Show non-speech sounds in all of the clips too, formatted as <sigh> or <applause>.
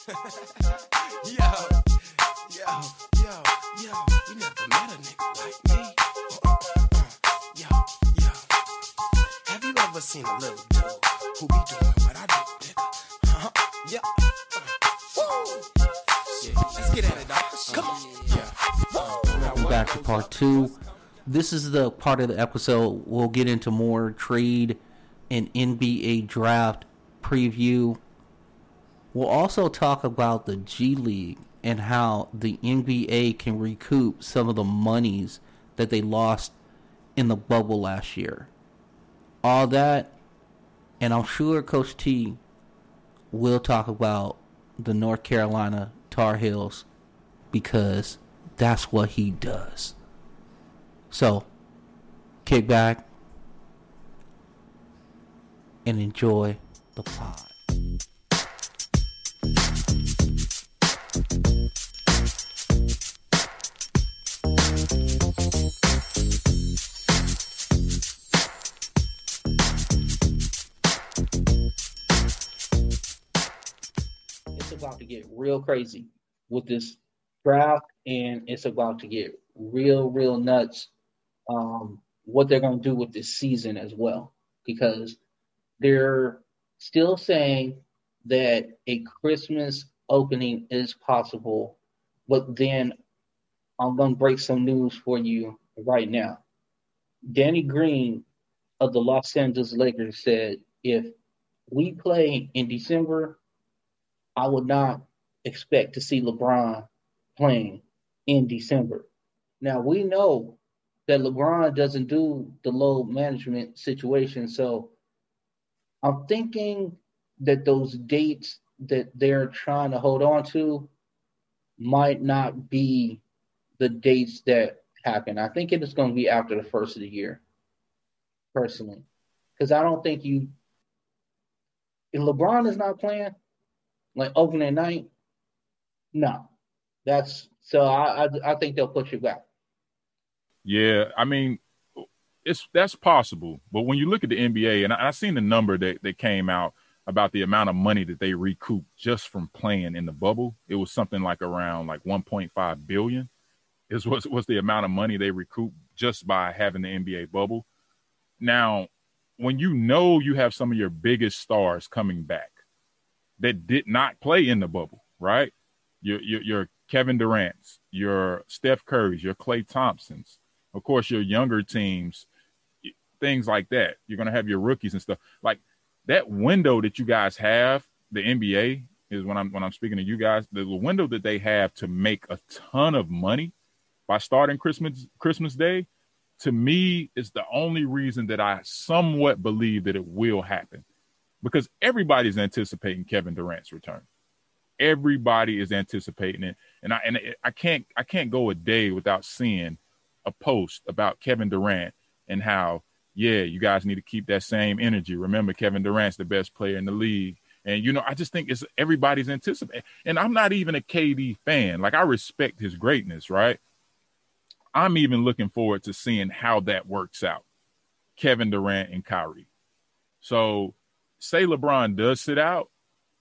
<laughs> yo, yo, yo, yo, you never met a nigga like me. Uh, uh, yo, yo. Have you ever seen a little dude who be doing what I do, nigga? Huh? Uh. Yeah. Welcome back to part two. This is the part of the episode we'll get into more trade and NBA draft preview. We'll also talk about the G League and how the NBA can recoup some of the monies that they lost in the bubble last year. All that, and I'm sure Coach T will talk about the North Carolina Tar Heels because that's what he does. So, kick back and enjoy the pod. Get real crazy with this draft, and it's about to get real, real nuts. Um, what they're going to do with this season as well, because they're still saying that a Christmas opening is possible, but then I'm going to break some news for you right now. Danny Green of the Los Angeles Lakers said, if we play in December, I would not expect to see LeBron playing in December. Now we know that LeBron doesn't do the load management situation, so I'm thinking that those dates that they're trying to hold on to might not be the dates that happen. I think it is going to be after the first of the year, personally, because I don't think you. If LeBron is not playing, like opening night, no, that's so. I I, I think they'll push it back. Yeah, I mean, it's that's possible. But when you look at the NBA, and I, I seen the number that, that came out about the amount of money that they recouped just from playing in the bubble, it was something like around like 1.5 billion. Is was was the amount of money they recouped just by having the NBA bubble. Now, when you know you have some of your biggest stars coming back that did not play in the bubble, right? Your your, your Kevin Durant's, your Steph Curry's, your Klay Thompson's, of course, your younger teams, things like that. You're going to have your rookies and stuff. Like that window that you guys have, the NBA is when I'm when I'm speaking to you guys, the window that they have to make a ton of money by starting Christmas Christmas Day, to me is the only reason that I somewhat believe that it will happen. Because everybody's anticipating Kevin Durant's return. Everybody is anticipating it. And I and I can't I can't go a day without seeing a post about Kevin Durant and how, yeah, you guys need to keep that same energy. Remember, Kevin Durant's the best player in the league. And, you know, I just think it's everybody's anticipating. And I'm not even a KD fan. Like, I respect his greatness, right? I'm even looking forward to seeing how that works out. Kevin Durant and Kyrie. So, say LeBron does sit out,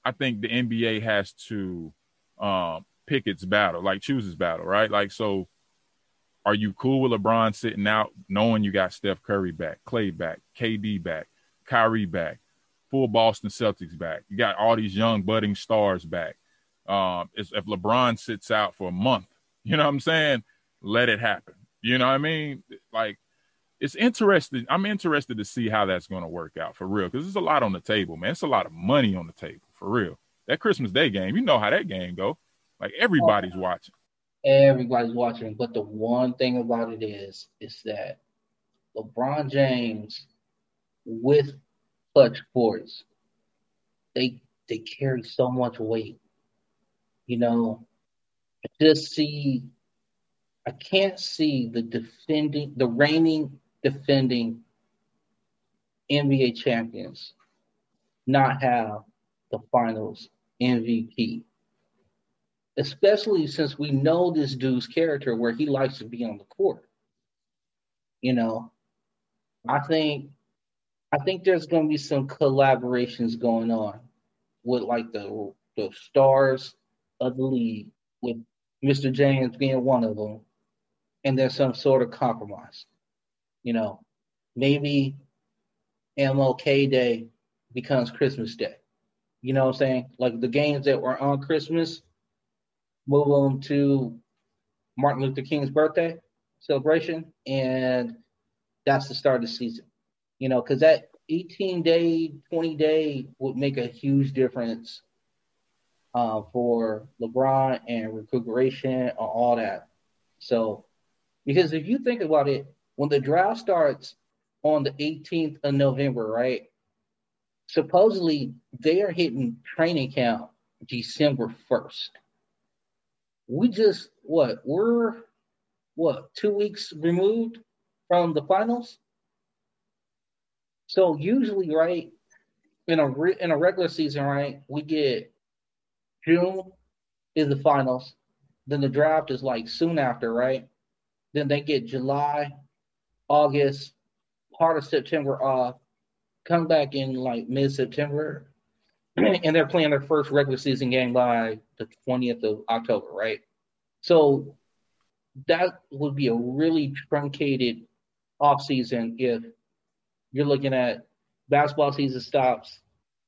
I think the NBA has to um, pick its battle, like choose its battle, right? Like, so are you cool with LeBron sitting out, knowing you got Steph Curry back, Klay back, KD back, Kyrie back, full Boston Celtics back? You got all these young budding stars back. Um, if LeBron sits out for a month, <laughs> you know what I'm saying? Let it happen. You know what I mean? Like, it's interesting. I'm interested to see how that's going to work out for real because there's a lot on the table, man. It's a lot of money on the table for real. That Christmas Day game, you know how that game go. Like everybody's oh, watching everybody's watching. But the one thing about it is, is that LeBron James with Klutch Sports, they they carry so much weight. You know, I just see I can't see the defending the reigning defending NBA champions not have the finals MVP especially since we know this dude's character where he likes to be on the court. You know, I think I think there's going to be some collaborations going on with like the the stars of the league, with Mr. James being one of them, and there's some sort of compromise. You know, maybe MLK Day becomes Christmas Day. You know what I'm saying? Like the games that were on Christmas, move them to Martin Luther King's birthday celebration, and that's the start of the season. You know, because that 18 day, 20 day would make a huge difference uh, for LeBron and recuperation and all that. So, because if you think about it, when the draft starts on the 18th of November, right? Supposedly they are hitting training camp December 1st. We just, what, we're, what, two weeks removed from the finals? So usually, right, in a re- in a regular season, right, we get June is the finals, then the draft is like soon after, right? Then they get July, August, part of September off, come back in like mid September, <clears throat> and they're playing their first regular season game by the 20th of October, right? So that would be a really truncated off season if you're looking at basketball season stops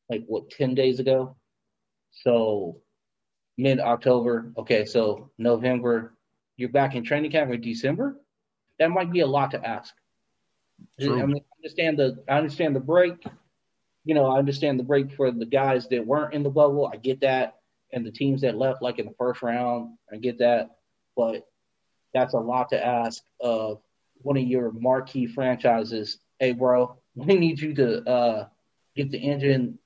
like what 10 days ago. So mid October. Okay, so November, you're back in training camp in December. That might be a lot to ask. True. I mean, I understand the I understand the break. You know, I understand the break for the guys that weren't in the bubble. I get that, and the teams that left like in the first round. I get that, but that's a lot to ask of one of your marquee franchises. Hey, bro, <laughs> we need you to uh, get the engine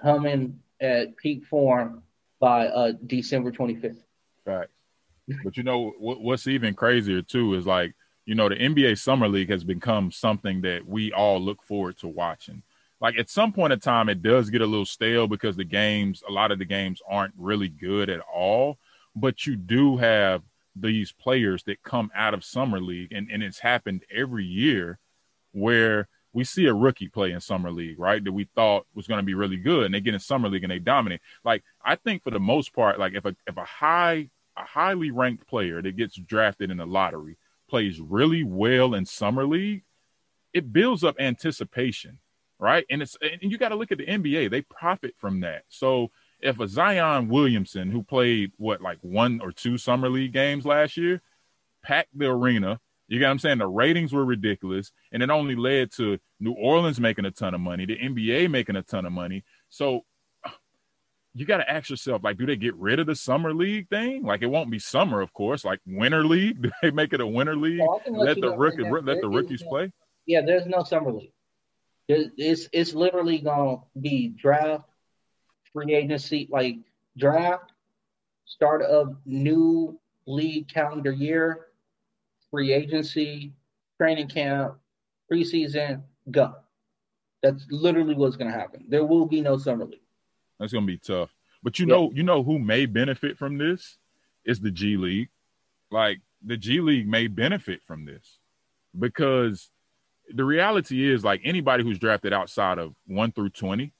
humming at peak form by uh, December 25th. Right. But you know what's even crazier too is like you know the NBA Summer League has become something that we all look forward to watching. Like at some point in time, it does get a little stale because the games, a lot of the games aren't really good at all. But you do have these players that come out of Summer League, and, and it's happened every year where we see a rookie play in summer league, right? That we thought was going to be really good, and they get in summer league and they dominate. Like I think for the most part, like if a if a high a highly ranked player that gets drafted in the lottery plays really well in summer league, it builds up anticipation, right? And it's and you got to look at the NBA; they profit from that. So if a Zion Williamson who played what like one or two summer league games last year, packed the arena you got what I'm saying? The ratings were ridiculous, and it only led to New Orleans making a ton of money, the NBA making a ton of money. So you got to ask yourself, like, do they get rid of the summer league thing? Like, it won't be summer, of course. Like winter league, <laughs> do they make it a winter league? Well, I can let let the rookie, let the rookies no- play. Yeah, there's no summer league. It's it's literally gonna be draft, free agency, like draft, start of new league calendar year, free agency, training camp, preseason, go. That's literally what's gonna happen. There will be no summer league. That's gonna be tough. But you Yeah. know, you know who may benefit from this is the G League. Like the G League may benefit from this because the reality is like anybody who's drafted outside of one through twenty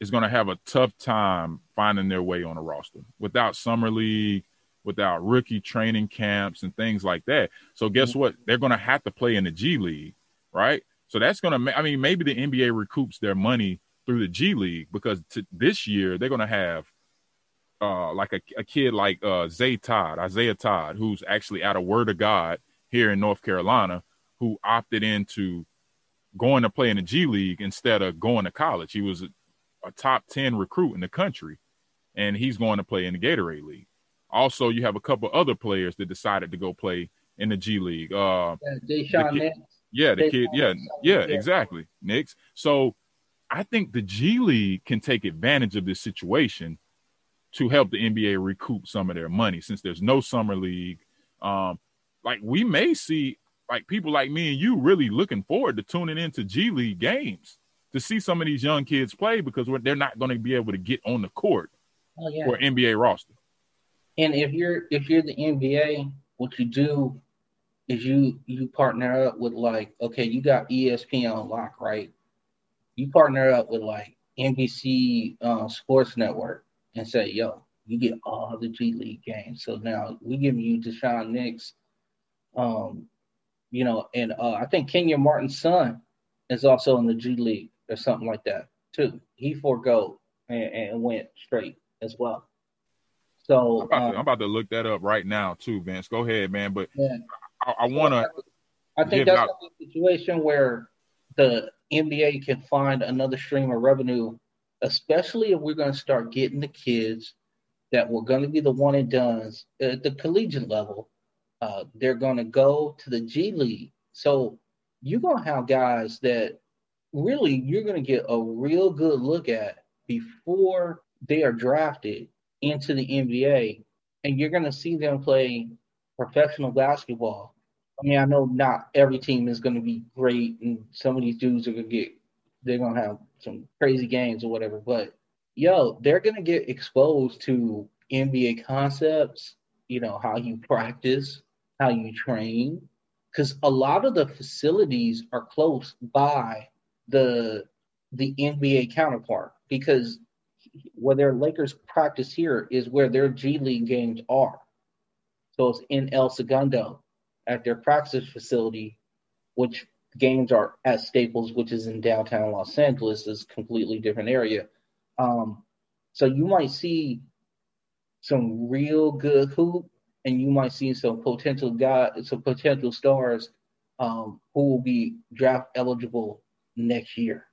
is gonna have a tough time finding their way on a roster without summer league, without rookie training camps and things like that. So guess mm-hmm. what? They're gonna have to play in the G League, right? So that's gonna. I mean, maybe the NBA recoups their money through the G League because to, this year they're going to have uh, like a, a kid like uh, Zay Todd, Isaiah Todd, who's actually out of Word of God here in North Carolina, who opted into going to play in the G League instead of going to college. He was a, a top 10 recruit in the country, and he's going to play in the Gatorade League. Also, you have a couple other players that decided to go play in the G League. Uh, Yeah, Daishen kid- yeah, the kid. Yeah, yeah, yeah. exactly. Nix. So I think the G League can take advantage of this situation to help the NBA recoup some of their money since there's no summer league. Um, like we may see like people like me and you really looking forward to tuning into G League games to see some of these young kids play because they're not going to be able to get on the court Oh yeah. for NBA roster. And if you're if you're the NBA, what you do is you you partner up with like okay, you got ESPN on lock, right? You partner up with like NBC uh, Sports Network, and say, yo, you get all the G League games. So now we give you Daishen Nix, um, you know, and uh, I think Kenyon Martin's son is also in the G League or something like that too. He forego and, and went straight as well. So I'm about, um, to, I'm about, to, look that up right now too, Vince. Go ahead, man. But yeah. I, I want to. I think that's out- a situation where the NBA can find another stream of revenue, especially if we're going to start getting the kids that were going to be the one and dones at the collegiate level. Uh, they're going to go to the G League. So you're going to have guys that really you're going to get a real good look at before they are drafted into the NBA. And you're going to see them play professional basketball. I mean, I know not every team is going to be great, and some of these dudes are going to get, they're going to have some crazy games or whatever, but yo, they're gonna get exposed to NBA concepts, you know, how you practice, how you train. Because a lot of the facilities are close by the the NBA counterpart. Because where their Lakers practice here is where their G League games are. So it's in El Segundo at their practice facility, which games are at Staples, which is in downtown Los Angeles, is a completely different area. Um, so you might see some real good hoop, and you might see some potential guys, some potential stars um, who will be draft eligible next year.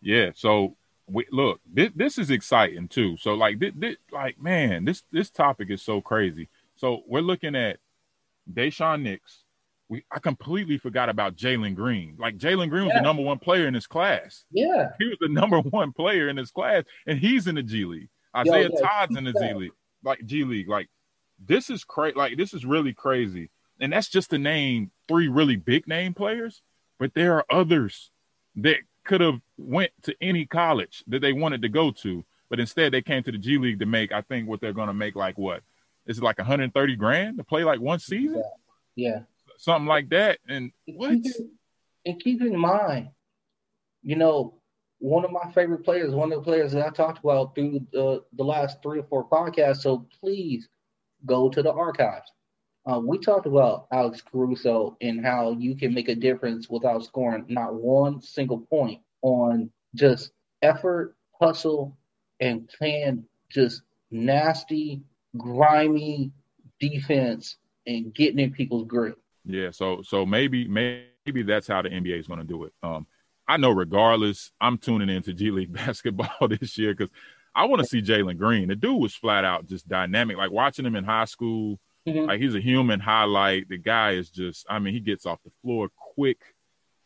Yeah. So we, look, this, this is exciting too. So like, this, this, like man, this this topic is so crazy. So we're looking at Daishen Nix, we I completely forgot about Jalen Green. Like Jalen Green was yeah. the number one player in his class. Yeah, he was the number <laughs> one player in his class, and he's in the G League. Isaiah Yo, Todd's in the Z League, like G League. Like this is crazy. Like this is really crazy, and that's just to name three really big name players. But there are others that could have went to any college that they wanted to go to, but instead they came to the G League to make. I think what they're going to make like what is it like 130 grand to play like one season? Yeah. yeah something like that. And what? And keep in mind, you know, one of my favorite players, one of the players that I talked about through the, the last three or four podcasts. So please go to the archives. Uh, we talked about Alex Caruso and how you can make a difference without scoring not one single point on just effort, hustle, and playing just nasty, grimy defense and getting in people's grip. Yeah, so so maybe maybe that's how the NBA is going to do it. Um, I know regardless, I'm tuning into G League <laughs> basketball this year because I want to see Jalen Green. The dude was flat out just dynamic. Like watching him in high school, mm-hmm. like he's a human highlight. The guy is just, I mean, he gets off the floor quick.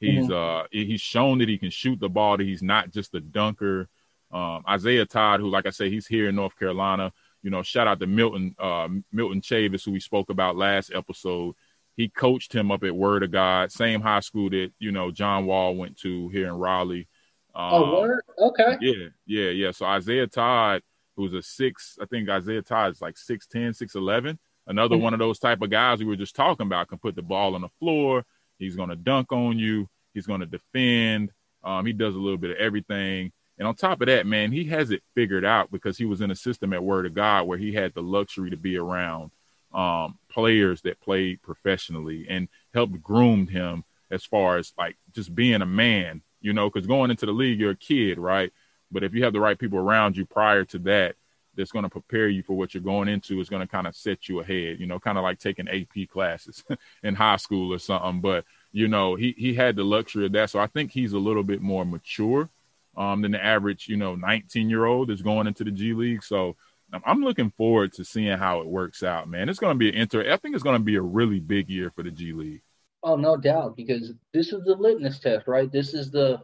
He's mm-hmm. uh he's shown that he can shoot the ball. That he's not just a dunker. Um, Isaiah Todd, who like I say, he's here in North Carolina. You know, shout out to Milton uh, Milton Chavis, who we spoke about last episode he coached him up at Word of God, same high school that you know John Wall went to here in Raleigh. Um, oh, word? Okay. Yeah, yeah, yeah. So Isaiah Todd, who's a six, I think Isaiah Todd is like 6'10", 6'11". Another mm-hmm. one of those type of guys we were just talking about can put the ball on the floor. He's going to dunk on you. He's going to defend. Um, he does a little bit of everything. And on top of that, man, he has it figured out because he was in a system at Word of God where he had the luxury to be around um, players that played professionally and helped groomed him as far as like just being a man, you know, because going into the league, you're a kid, right? But if you have the right people around you prior to that, that's going to prepare you for what you're going into is going to kind of set you ahead, you know, kind of like taking AP classes <laughs> in high school or something. But, you know, he, he had the luxury of that. So I think he's a little bit more mature um, than the average, you know, 19 year old that's going into the G League. So I'm looking forward to seeing how it works out, man. It's going to be an inter. I think it's going to be a really big year for the G League. Oh, no doubt, because this is the litmus test, right? This is the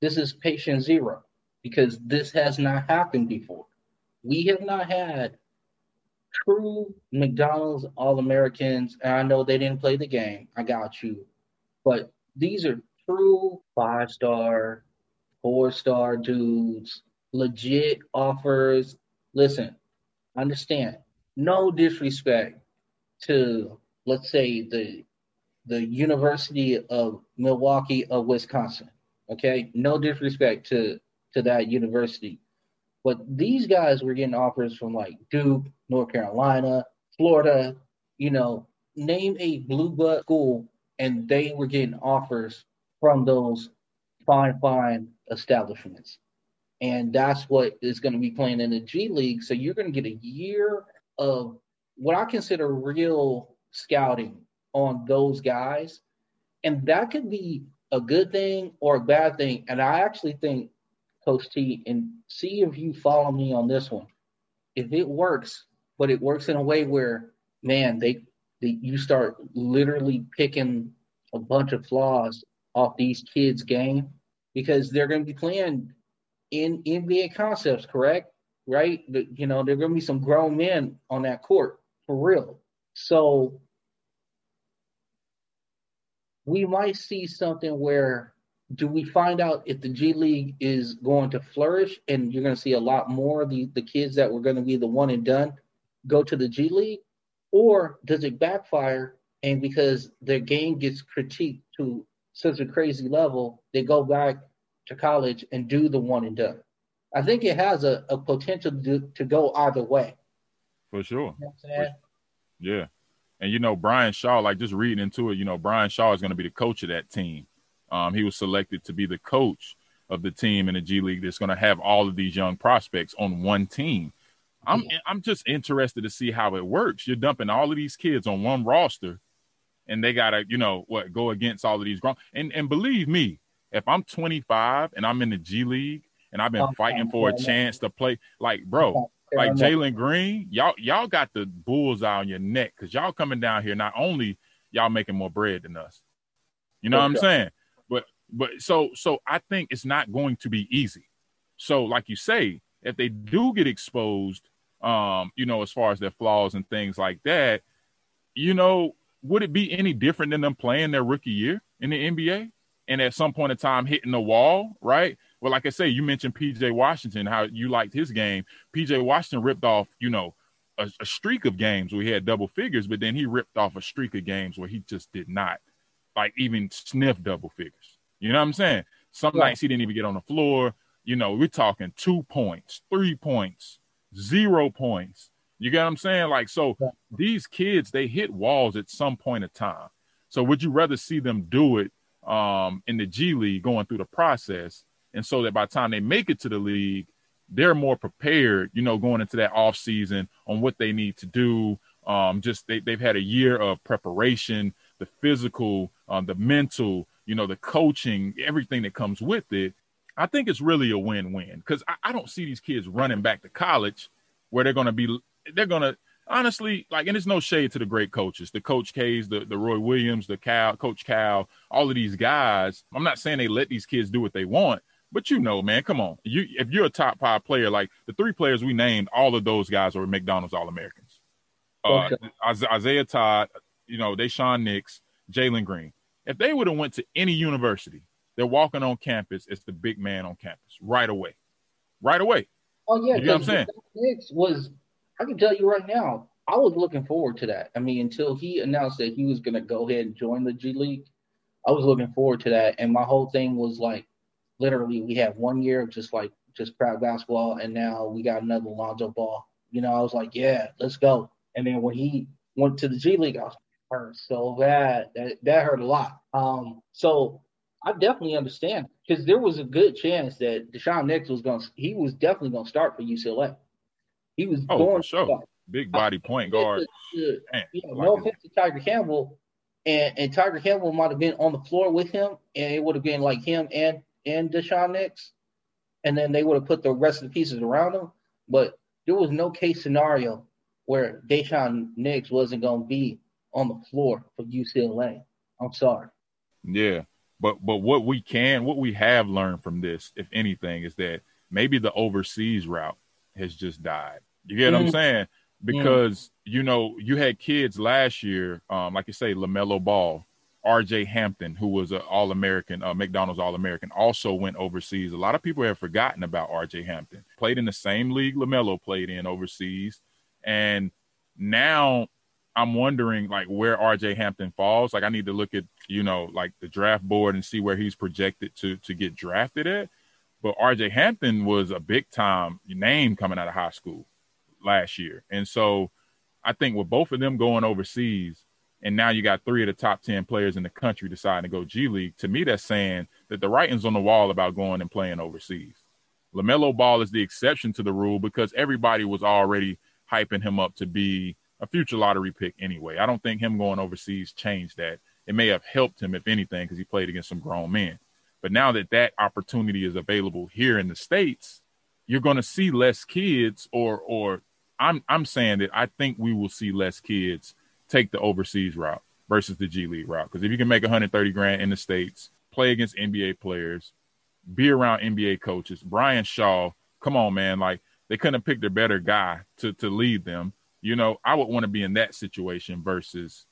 this is patient zero, because this has not happened before. We have not had true McDonald's All Americans, and I know they didn't play the game. I got you, but these are true five star, four star dudes, legit offers. Listen, understand, no disrespect to let's say the the University of Milwaukee of Wisconsin. Okay, no disrespect to to that university, But these guys were getting offers from like Duke, North Carolina, Florida, you know, name a blue blood school, and they were getting offers from those fine, fine establishments. And that's what is going to be playing in the G League. So you're going to get a year of what I consider real scouting on those guys. And that could be a good thing or a bad thing. And I actually think, Coach T, and see if you follow me on this one. If it works, but it works in a way where, man, they, they you start literally picking a bunch of flaws off these kids' game because they're going to be playing in NBA concepts, correct? Right? But you know, there are going to be some grown men on that court for real. So we might see something where do we find out if the G League is going to flourish and you're going to see a lot more of the, the kids that were going to be the one and done go to the G League? Or does it backfire and because their game gets critiqued to such a crazy level, they go back to college and do the one and done? I think it has a, a potential to, to go either way. For sure. You know yeah. And you know, Brian Shaw, like just reading into it, you know, Brian Shaw is going to be the coach of that team. Um, he was selected to be the coach of the team in the G League that's going to have all of these young prospects on one team. I'm yeah. I'm just interested to see how it works. You're dumping all of these kids on one roster, and they gotta, you know, what go against all of these grown. And and believe me, if I'm 25 and I'm in the G League and I've been fighting for a chance to play, like, bro, like Jalen Green, y'all y'all got the bulls out on your neck because y'all coming down here. Not only y'all making more bread than us, you know what I'm saying? But but so so I think it's not going to be easy. So like you say, if they do get exposed, um, you know, as far as their flaws and things like that, you know, would it be any different than them playing their rookie year in the NBA and at some point in time hitting the wall, right? Well, like I say, you mentioned PJ Washington, how you liked his game. PJ Washington ripped off, you know, a, a, streak of games where he had double figures, but then he ripped off a streak of games where he just did not, like, even sniff double figures. You know what I'm saying? Some yeah. nights he didn't even get on the floor. You know, we're talking two points, three points, zero points. You get what I'm saying? Like, so yeah. these kids, they hit walls at some point of time. So would you rather see them do it um, in the G League going through the process and so that by the time they make it to the league, they're more prepared, you know, going into that off season on what they need to do. Um, just they, they've had a year of preparation, the physical, um, the mental, you know, the coaching, everything that comes with it. I think it's really a win-win because I, I don't see these kids running back to college where they're going to be, they're to, honestly, like, and it's no shade to the great coaches, the Coach K's, the, the Roy Williams, the Cal, Coach Cal, all of these guys. I'm not saying they let these kids do what they want, but you know, man, come on. You if you're a top five player, like the three players we named, all of those guys are McDonald's All Americans. Uh, okay. Isaiah Todd, you know, Daishen Nix, Jalen Green. If they would have went to any university, they're walking on campus as the big man on campus right away, right away. Oh yeah, you know what I'm saying? Nix was. I can tell you right now, I was looking forward to that. I mean, until he announced that he was going to go ahead and join the G League, I was looking forward to that. And my whole thing was like, literally we have one year of just like just proud basketball, and now we got another Lonzo Ball. You know, I was like, yeah, let's go. And then when he went to the G League, I was hurt so bad that that hurt a lot. Um, so I definitely understand because there was a good chance that Daishen Nix was going. to He was definitely going to start for UCLA. He was oh, going for sure. Big body point guard. To, Man, you know, no offense to Tiger Campbell, and and Tiger Campbell might have been on the floor with him, and it would have been like him and and Daishen Nix, and then they would have put the rest of the pieces around him. But there was no case scenario where Daishen Nix wasn't going to be on the floor for UCLA. I'm sorry. Yeah, but but what we can, what we have learned from this, if anything, is that maybe the overseas route has just died. You get mm-hmm. what I'm mm-hmm. saying? Because mm-hmm. you know you had kids last year, um, like you say, LaMelo Ball, R.J. Hampton, who was an All American, uh, McDonald's All American, also went overseas. A lot of people have forgotten about R.J. Hampton. Played in the same league LaMelo played in overseas, and now I'm wondering like where R.J. Hampton falls. Like I need to look at you know like the draft board and see where he's projected to to get drafted at. But RJ Hampton was a big time name coming out of high school last year. And so I think with both of them going overseas, and now you got three of the top 10 players in the country deciding to go G League, to me, that's saying that the writing's on the wall about going and playing overseas. LaMelo Ball is the exception to the rule because everybody was already hyping him up to be a future lottery pick anyway. I don't think him going overseas changed that. It may have helped him, if anything, because he played against some grown men. But now that that opportunity is available here in the states, you're going to see less kids, or or I'm I'm saying that I think we will see less kids take the overseas route versus the G League route. Because if you can make 130 grand in the states, play against NBA players, be around NBA coaches, Brian Shaw, come on, man, like they couldn't have picked a better guy to to lead them. You know, I would want to be in that situation versus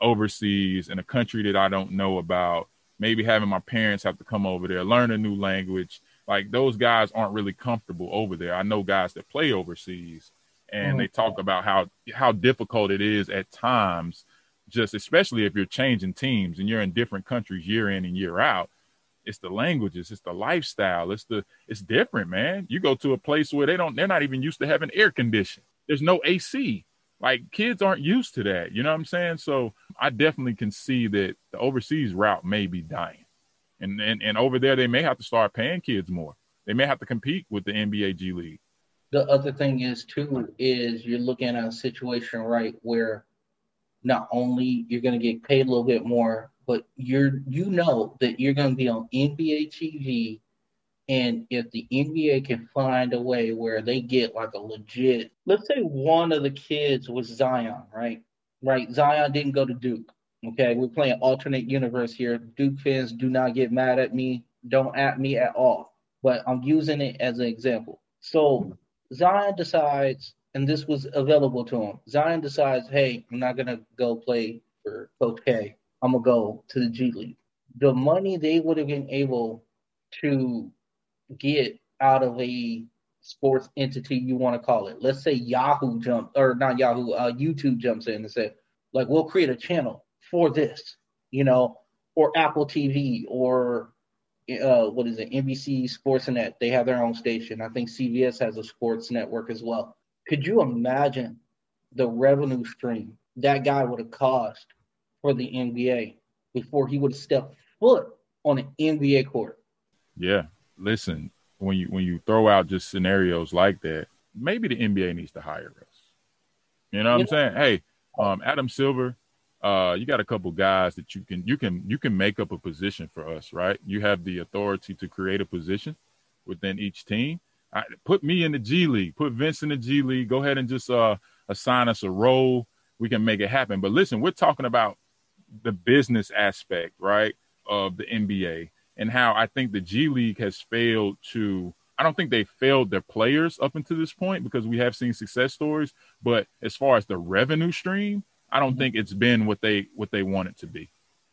overseas in a country that I don't know about. Maybe having my parents have to come over there, learn a new language. Like those guys aren't really comfortable over there. I know guys that play overseas and mm-hmm. they talk about how how difficult it is at times just especially if you're changing teams and you're in different countries year in and year out it's the languages it's the lifestyle it's the it's different man. You go to a place where they don't they're not even used to having air conditioning. There's no ac like kids aren't used to that. You know what i'm saying? So i definitely can see that the overseas route may be dying. And and, and over there they may have to start paying kids more. They may have to compete with the nba g league the other thing is too is you're looking at a situation right where not only you're going to get paid a little bit more, but you're you know that you're going to be on NBA TV, and if the NBA can find a way where they get like a legit, let's say one of the kids was Zion, right? Right, Zion didn't go to Duke. Okay, we're playing alternate universe here. Duke fans do not get mad at me. Don't at me at all. But I'm using it as an example. So Zion decides, and this was available to him. Zion decides, hey, I'm not gonna go play for Coach K. I'm gonna go to the G League. The money they would have been able to get out of a sports entity, you want to call it. Let's say Yahoo jumps, or not Yahoo, uh, YouTube jumps in and said, like, we'll create a channel for this, you know, or Apple TV, or uh, what is it, NBC Sportsnet. They have their own station. I think CBS has a sports network as well. Could you imagine the revenue stream that guy would have cost for the NBA before he would have stepped foot on an NBA court? Yeah, listen, when you when you throw out just scenarios like that, maybe the NBA needs to hire us. You know what I'm saying? Hey, um, Adam Silver, uh, you got a couple guys that you can you can you can make up a position for us, right? You have the authority to create a position within each team. I, put me in the G League, put Vince in the G League. Go ahead and just uh, assign us a role. We can make it happen. But listen, we're talking about the business aspect, right, of the NBA and how I think the G League has failed to. I don't think they failed their players up until this point because we have seen success stories. But as far as the revenue stream, I don't mm-hmm. think it's been what they what they want it to be,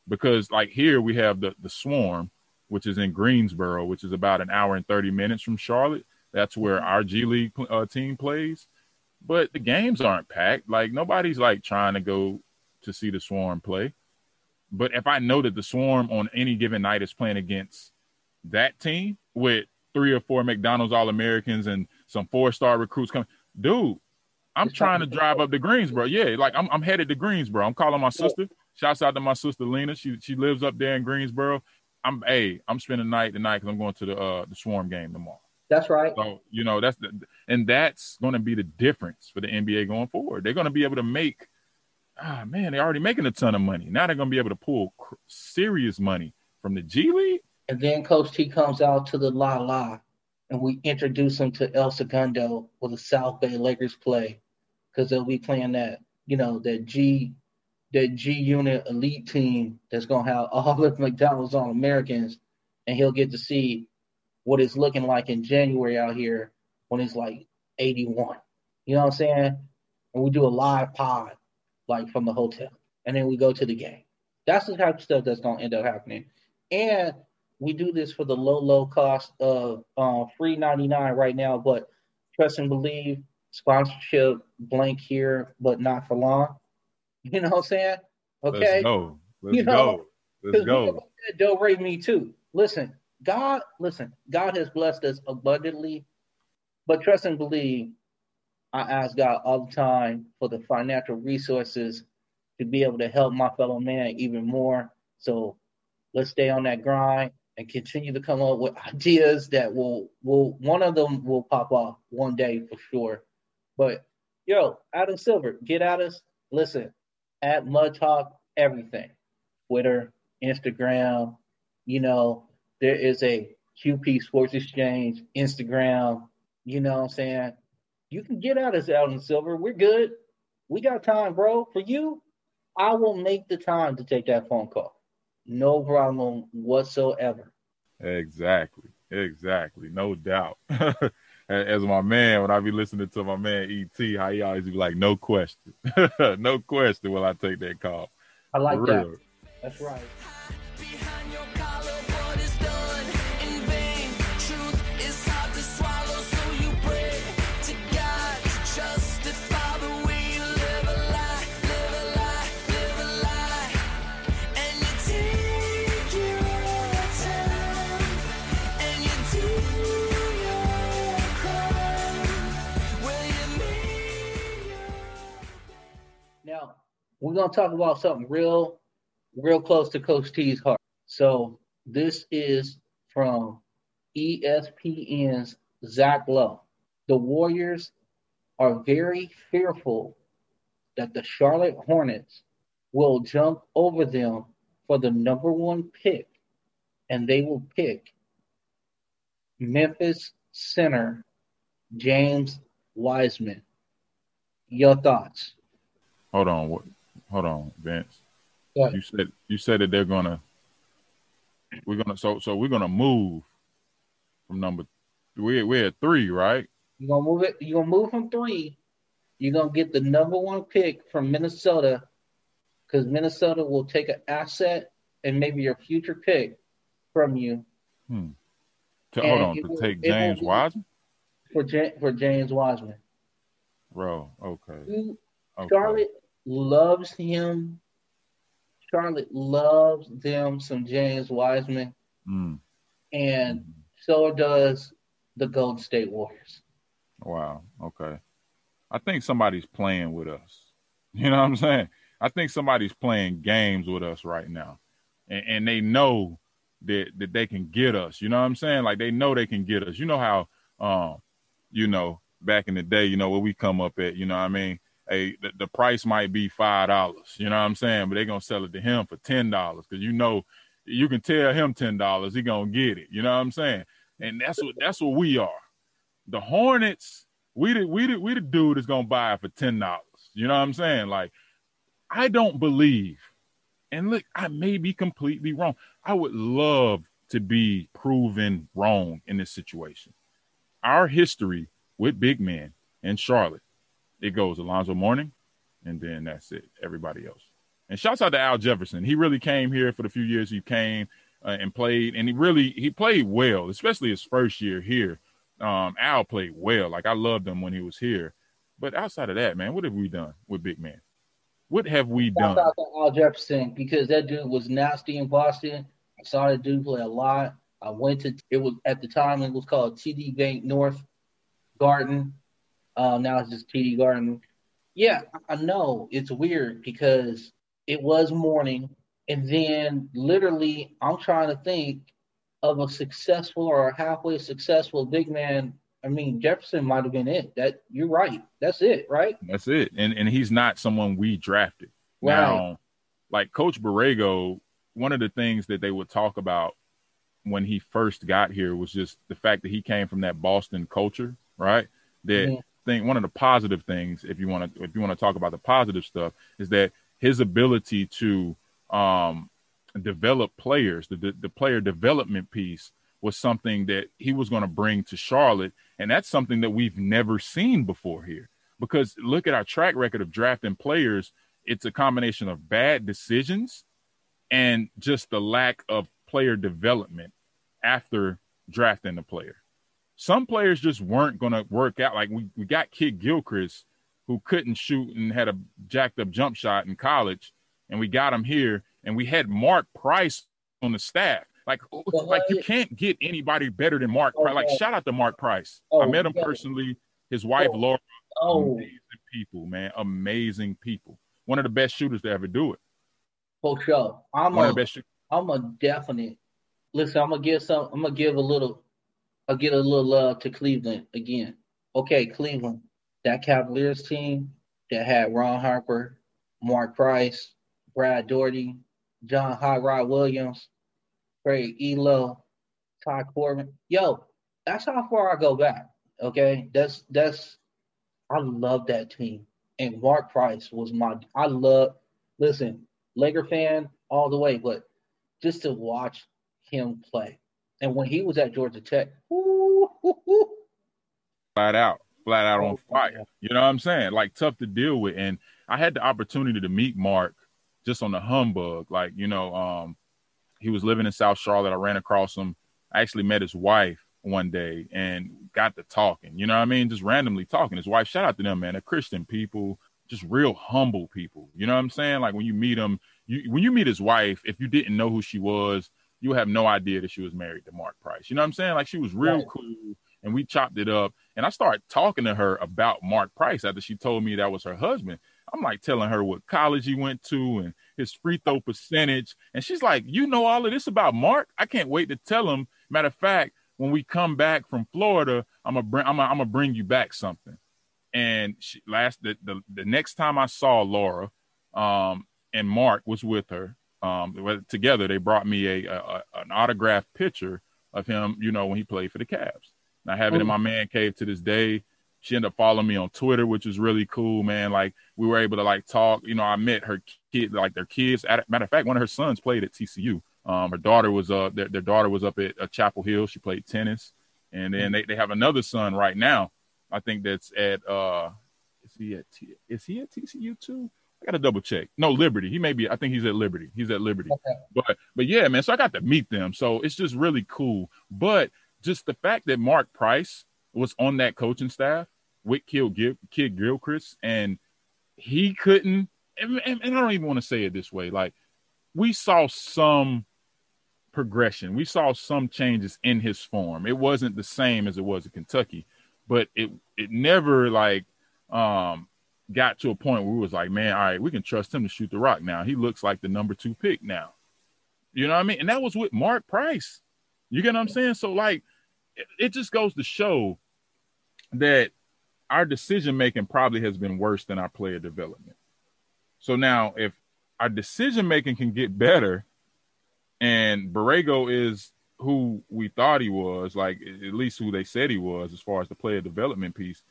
because like here we have the the Swarm, which is in Greensboro, which is about an hour and thirty minutes from Charlotte. That's where mm-hmm. our G League uh, team plays, but the games aren't packed. Like nobody's like trying to go to see the Swarm play. But if I know that the Swarm on any given night is playing against that team with three or four McDonald's All Americans and some four star recruits coming, dude, I'm trying to drive up to Greensboro. Yeah, like I'm I'm headed to Greensboro. I'm calling my sister. Shouts out to my sister Lena. She she lives up there in Greensboro. I'm hey, I'm spending the night tonight because I'm going to the uh the Swarm game tomorrow. That's right. So you know that's the and that's going to be the difference for the NBA going forward. They're going to be able to make. Ah man, they're already making a ton of money. Now they're going to be able to pull serious money from the G League. And then Coach T comes out to the La La, and we introduce him to El Segundo with the South Bay Lakers play because they'll be playing that, you know, that G that G unit elite team that's gonna have <laughs> all of McDonald's All Americans, and he'll get to see what it's looking like in January out here when it's like 81. You know what I'm saying? And we do a live pod like from the hotel, and then we go to the game. That's the type of stuff that's gonna end up happening, and we do this for the low, low cost of uh, free 99 right now. But trust and believe, sponsorship blank here, but not for long. <laughs> You know what I'm saying? Okay. Let's go. Let's you know, go. Let's go. Don't rate me too. Listen, God, listen, God has blessed us abundantly, but trust and believe. I ask God all the time for the financial resources to be able to help my fellow man even more. So let's stay on that grind and continue to come up with <laughs> ideas that will will one of them will pop off one day for sure. But yo, Adam Silver, get at us. Listen, at Mud Talk, everything. Twitter, Instagram, you know, there is a QP Sports Exchange, Instagram, you know what I'm saying? You can get at us, Adam Silver. We're good. We got time, bro. For you, I will make the time to take that phone call. No problem whatsoever. Exactly. Exactly. No doubt. <laughs> As my man, when I be listening to my man ET, how he always be like, no question. <laughs> no question will I take that call. I like that. That's right. We're going to talk about something real, real close to Coach T's heart. So this is from ESPN's Zach Lowe. The Warriors are very fearful that the Charlotte Hornets will jump over them for the number one pick, and they will pick Memphis center James Wiseman. Your thoughts? Hold on. Hold on, Vince. Yeah. You said you said that they're gonna we're gonna so so we're gonna move from number we're we're at three, right? You're gonna move it you're gonna move from three. You're gonna get the number one pick from Minnesota because Minnesota will take an asset and maybe your future pick from you. Hmm. To, hold on, to will, take James Wiseman? For for James Wiseman. Bro, okay. okay. Charlotte loves him. Charlotte loves them some James Wiseman. Mm. And so does the Golden State Warriors. Wow. Okay. I think somebody's playing with us. <laughs> You know what I'm saying? I think somebody's playing games with us right now. And, and they know that, that they can get us. You know what I'm saying? Like they know they can get us. You know how um, you know, back in the day, you know, where we come up at, you know what I mean? Hey, the, the price might be five dollars, you know what I'm saying? But they're gonna sell it to him for ten dollars because you know you can tell him ten dollars, he gonna get it. You know what I'm saying? And that's what that's what we are. The Hornets, we the we the we the dude is gonna buy it for ten dollars. You know what I'm saying? Like, I don't believe, and look, I may be completely wrong. I would love to be proven wrong in this situation. Our history with big men in Charlotte it goes Alonzo Mourning, and then that's it. Everybody else. And shouts out to Al Jefferson. He really came here for the few years he came uh, and played, and he really he played well, especially his first year here. Um, Al played well. Like I loved him when he was here. But outside of that, man, what have we done with big man? What have we done? Shout out to Al Jefferson because that dude was nasty in Boston. I saw that dude play a lot. I went to it was at the time it was called TD Banknorth Garden um, now it's just TD Garden. Yeah, I know it's weird because it was Mourning, and then literally I'm trying to think of a successful or a halfway successful big man. I mean, Jefferson might have been it. That you're right. That's it, right? That's it. And and he's not someone we drafted. Right. Now, like Coach Borrego, one of the things that they would talk about when he first got here was just the fact that he came from that Boston culture, right? That mm-hmm thing, one of the positive things, if you want to, if you want to talk about the positive stuff, is that his ability to um, develop players, the, the, the player development piece was something that he was going to bring to Charlotte, and that's something that we've never seen before here. Because look at our track record of drafting players; it's a combination of bad decisions and just the lack of player development after drafting the player some players just weren't going to work out. Like we, we got Kidd-Gilchrist, who couldn't shoot and had a jacked up jump shot in college, and we got him here. And we had Mark Price on the staff. Like, like you can't get anybody better than Mark. Price. Like, oh, shout out to Mark Price. Oh, I met him personally. His wife Oh. Laura, Oh, amazing people, man, amazing people. One of the best shooters to ever do it. for sure. I'm One a. Of the best I'm a definite. Listen, I'm gonna give some. I'm gonna give a little. I'll get a little love to Cleveland again. Okay, Cleveland, that Cavaliers team that had Ron Harper, Mark Price, Brad Daugherty, John Hot Rod Williams, Craig Ehlo, Ty Corbin. Yo, that's how far I go back. Okay, that's that's. I love that team, and Mark Price was my. I love. Listen, Laker fan all the way, but just to watch him play, and when he was at Georgia Tech, flat out, flat out on Oh, fire. You know what I'm saying? Like tough to deal with. And I had the opportunity to meet Mark just on the humbug. Like, you know, um, he was living in South Charlotte. I ran across him. I actually met his wife one day and got to talking. You know what I mean? Just randomly talking. His wife, shout out to them, man. They're Christian people, just real humble people. You know what I'm saying? Like when you meet him, you when you meet his wife, if you didn't know who she was, you have no idea that she was married to Mark Price. You know what I'm saying? Like she was real Right. cool and we chopped it up. And I started talking to her about Mark Price after she told me that was her husband. I'm like telling her what college he went to and his free throw percentage. And she's like, You know all of this about Mark? I can't wait to tell him. Matter of fact, when we come back from Florida, I'm gonna bring I'm gonna, I'm gonna bring you back something. And she last the, the the next time I saw Laura, um, and Mark was with her. Um, together they brought me a, a, an autographed picture of him, you know, when he played for the Cavs. And I have it in my man cave to this day. She ended up following me on Twitter, which was really cool, man. Like we were able to like talk. You know, I met her kid, like their kids. Matter of fact, one of her sons played at TCU. Um, her daughter was uh, their, their daughter was up at uh, Chapel Hill. She played tennis, and then they, they have another son right now. I think that's at uh, is he at T- is he at TCU too? I got to double check. No, Liberty. He may be. I think he's at Liberty. He's at Liberty. Okay. But but yeah, man. So I got to meet them. So it's just really cool. But just the fact that Mark Price was on that coaching staff with Kid, Gil- Kidd-Gilchrist, and he couldn't. And, and, and I don't even want to say it this way. Like we saw some progression. We saw some changes in his form. It wasn't the same as it was at Kentucky, but it it never like um got to a point where we was like, man, all right, we can trust him to shoot the rock now. He looks like the number two pick now. You know what I mean? And that was with Mark Price. You get what I'm saying? So like it, it just goes to show that our decision making probably has been worse than our player development. So now if our decision making can get better and Borrego is who we thought he was, like at least who they said he was as far as the player development piece,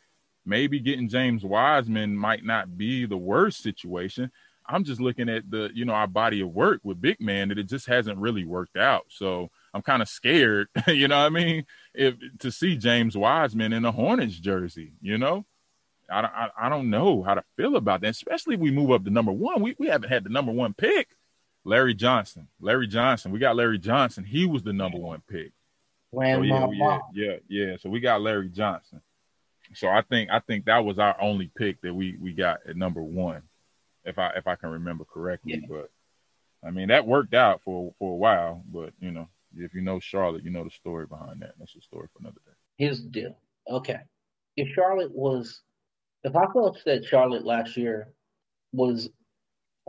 maybe getting James Wiseman might not be the worst situation. I'm just looking at the, you know, our body of work with big man that it just hasn't really worked out. So I'm kind of scared, <laughs> you know what I mean? If to see James Wiseman in a Hornets jersey, you know, I don't, I, I don't know how to feel about that, especially if we move up to number one. We, we haven't had the number one pick. Larry Johnson, Larry Johnson. We got Larry Johnson. He was the number one pick. Grandma, yeah, yeah, yeah, yeah. So we got Larry Johnson. So I think I think that was our only pick that we we got at number one, if I if I can remember correctly. Yeah. But I mean that worked out for for a while. But you know, if you know Charlotte, you know the story behind that. That's a story for another day. Here's the deal. Okay. If Charlotte was, if I felt that Charlotte last year was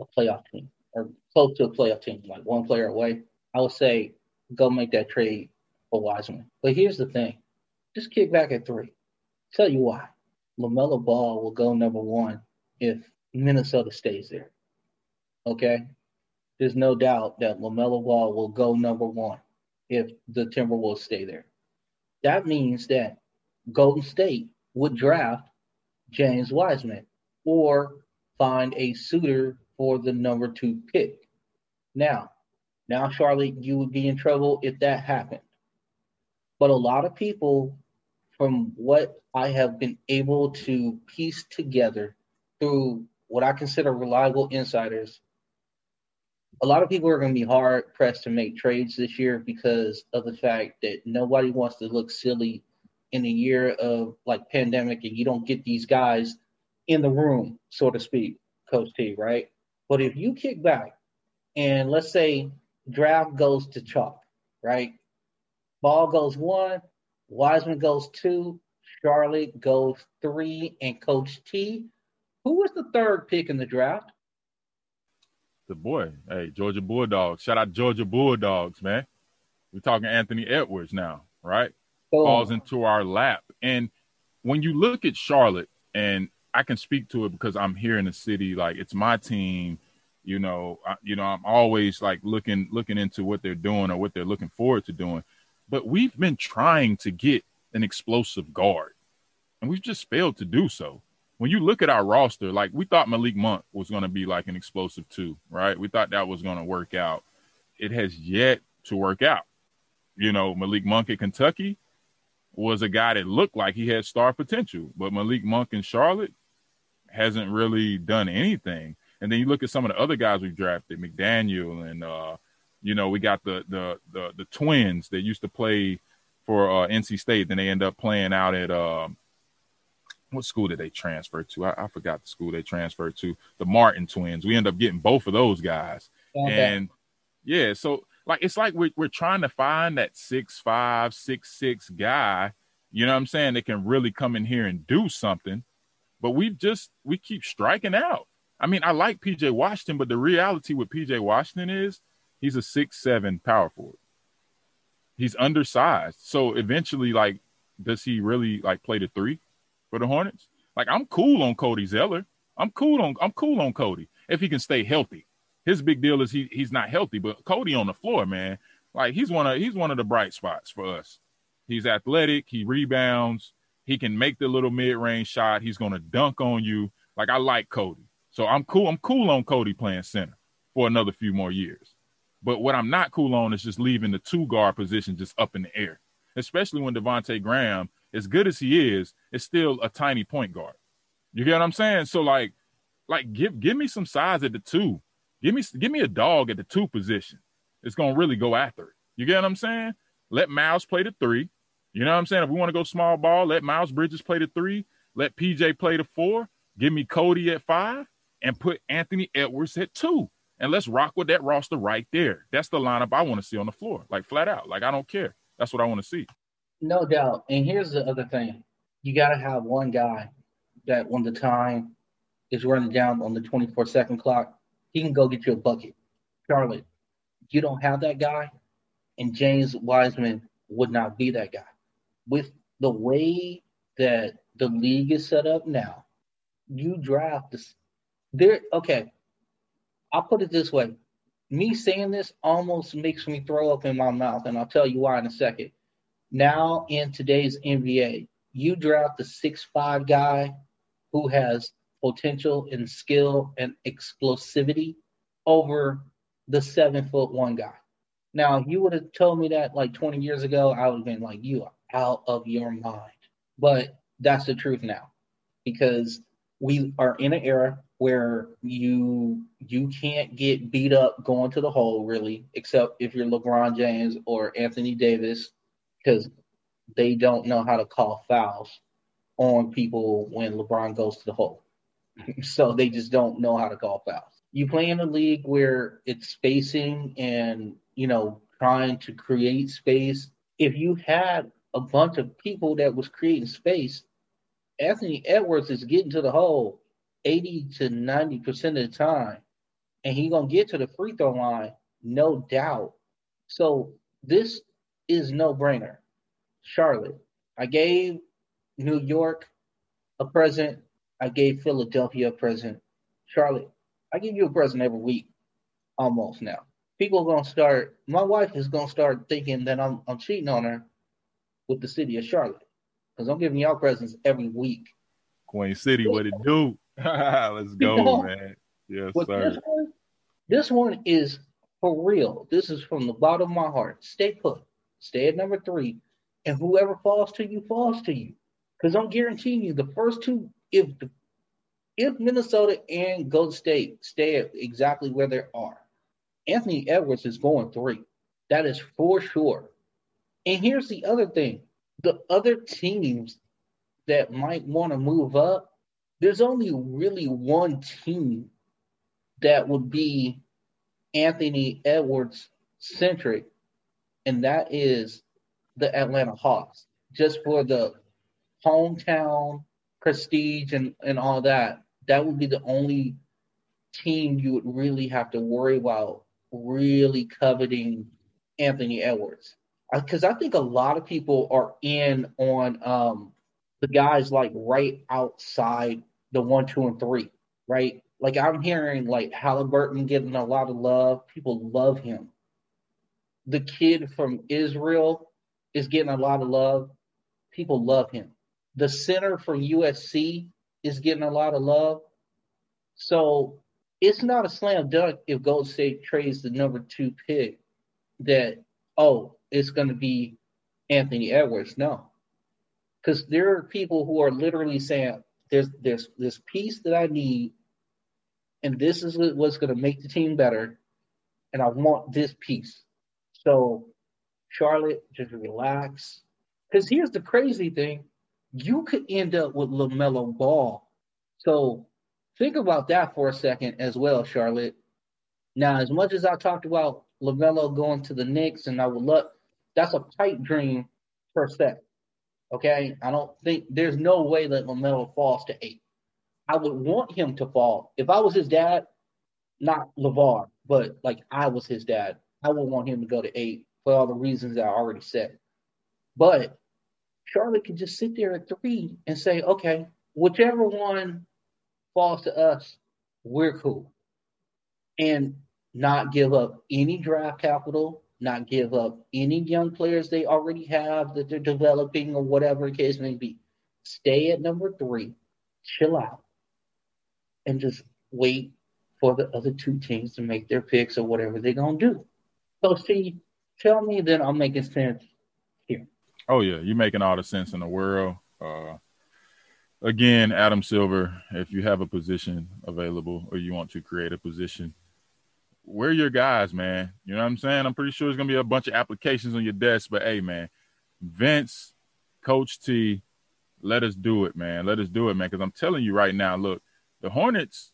a playoff team or close to a playoff team, like one player away, I would say go make that trade for Wiseman. But here's the thing just kick back at three. Tell you why. LaMelo Ball will go number one if Minnesota stays there. Okay? There's no doubt that LaMelo Ball will go number one if the Timberwolves stay there. That means that Golden State would draft James Wiseman or find a suitor for the number two pick. Now, now Charlotte, you would be in trouble if that happened. But a lot of people, from what I have been able to piece together through what I consider reliable insiders, a lot of people are going to be hard pressed to make trades this year because of the fact that nobody wants to look silly in a year of like pandemic and you don't get these guys in the room, so to speak, Coach T, right? But if you kick back and let's say draft goes to chalk, right? Ball goes one, Wiseman goes two, Charlotte goes three, and Coach T. Who was the third pick in the draft? The boy, hey, Georgia Bulldogs. Shout out Georgia Bulldogs, man. We're talking Anthony Edwards now, right? Falls into our lap. And when you look at Charlotte, and I can speak to it because I'm here in the city, like it's my team. You know, I, you know, I'm always like looking looking into what they're doing or what they're looking forward to doing. But we've been trying to get an explosive guard, and we've just failed to do so. When you look at our roster, like we thought Malik Monk was going to be like an explosive too, right? We thought that was going to work out. It has yet to work out. You know, Malik Monk at Kentucky was a guy that looked like he had star potential, but Malik Monk in Charlotte hasn't really done anything. And then you look at some of the other guys we've drafted, McDaniel, and uh, you know we got the the the, the twins that used to play for uh, NC State. Then they end up playing out at uh, what school did they transfer to? I, I, forgot the school they transferred to. The Martin twins. We end up getting both of those guys, okay. and yeah, so like it's like we're we're trying to find that six five, six six guy. You know what I'm saying? That can really come in here and do something. But we've just we keep striking out. I mean, I like PJ Washington, but the reality with PJ Washington is he's a six seven power forward. He's undersized. So eventually, like, does he really like play the three for the Hornets? Like, I'm cool on Cody Zeller. I'm cool on I'm cool on Cody if he can stay healthy. His big deal is he he's not healthy, but Cody on the floor, man, like he's one of he's one of the bright spots for us. He's athletic, he rebounds, he can make the little mid-range shot. He's to dunk on you. Like I like Cody. So I'm cool. I'm cool on Cody playing center for another few more years. But what I'm not cool on is just leaving the two guard position just up in the air, especially when Devonte Graham, as good as he is, is still a tiny point guard. You get what I'm saying? So like, like give give me some size at the two. Give me give me a dog at the two position. It's gonna really go after it. You get what I'm saying? Let Miles play the three. You know what I'm saying? If we want to go small ball, let Miles Bridges play the three, let PJ play the four, give me Cody at five, and put Anthony Edwards at two. And let's rock with that roster right there. That's the lineup I want to see on the floor, like flat out. Like I don't care. That's what I want to see. No doubt. And here's the other thing you got to have one guy that when the time is running down on the 24 second clock, he can go get you a bucket. Charlotte, you don't have that guy, and James Wiseman would not be that guy with the way that the league is set up now, you draft this. There, okay. I'll put it this way: me saying this almost makes me throw up in my mouth, and I'll tell you why in a second. Now, in today's NBA, you draft the six-five guy who has potential and skill and explosivity over the seven foot one guy. Now, if you would have told me that like 20 years ago, I would have been like, you are out of your mind. But that's the truth now because we are in an era where you you can't get beat up going to the hole really except if you're LeBron James or Anthony Davis because they don't know how to call fouls on people when LeBron goes to the hole. <laughs> so they just don't know how to call fouls. You play in a league where it's spacing and, you know, trying to create space. If you had a bunch of people that was creating space. Anthony Edwards is getting to the hole 80 to 90% of the time, and he's going to get to the free throw line, no doubt. So this is no brainer. Charlotte, I gave New York a present. I gave Philadelphia a present. Charlotte, I give you a present every week, almost now. People are gonna start. My wife is gonna start thinking that I'm I'm cheating on her with the city of Charlotte. Because I'm giving y'all presents every week. Queen City, what it do? <laughs> Let's go, you know, man. Yes, sir. This one, this one is for real. This is from the bottom of my heart. Stay put. Stay at number three. And whoever falls to you, falls to you. Because I'm guaranteeing you the first two, if the, if Minnesota and Golden State stay at exactly where they are, Anthony Edwards is going three. That is for sure. And here's the other thing the other teams that might want to move up, there's only really one team that would be Anthony Edwards centric, and that is the Atlanta Hawks. Just for the hometown prestige and, and all that, that would be the only team you would really have to worry about really coveting Anthony Edwards. Because I think a lot of people are in on um, the guys like right outside the one, two, and three, right? Like I'm hearing like Haliburton getting a lot of love. People love him. The kid from Israel is getting a lot of love. People love him. The center from USC is getting a lot of love. So it's not a slam dunk if Gold State trades the number two pick that, oh, it's going to be Anthony Edwards. No. Because there are people who are literally saying, there's, there's this piece that I need, and this is what's going to make the team better, and I want this piece. So, Charlotte, just relax. Because here's the crazy thing you could end up with LaMelo Ball. So, think about that for a second as well, Charlotte. Now, as much as I talked about LaMelo going to the Knicks, and I would love that's a pipe dream per se. Okay, I don't think there's no way that LaMelo falls to eight. I would want him to fall if I was his dad, not LaVar, but like I was his dad. I would want him to go to eight for all the reasons that I already said. But Charlotte can just sit there at three and say, okay, whichever one falls to us, we're cool. And not give up any draft capital, not give up any young players they already have that they're developing or whatever the case may be. Stay at number three, chill out, and just wait for the other two teams to make their picks or whatever they're going to do. So, see, tell me that I'm making sense here. Oh, yeah, you're making all the sense in the world. Uh, again, Adam Silver, if you have a position available or you want to create a position, we're your guys, man. You know what I'm saying? I'm pretty sure there's gonna be a bunch of applications on your desk, but hey, man, Vince, Coach T, let us do it, man. Let us do it, man. Because I'm telling you right now, look, the Hornets,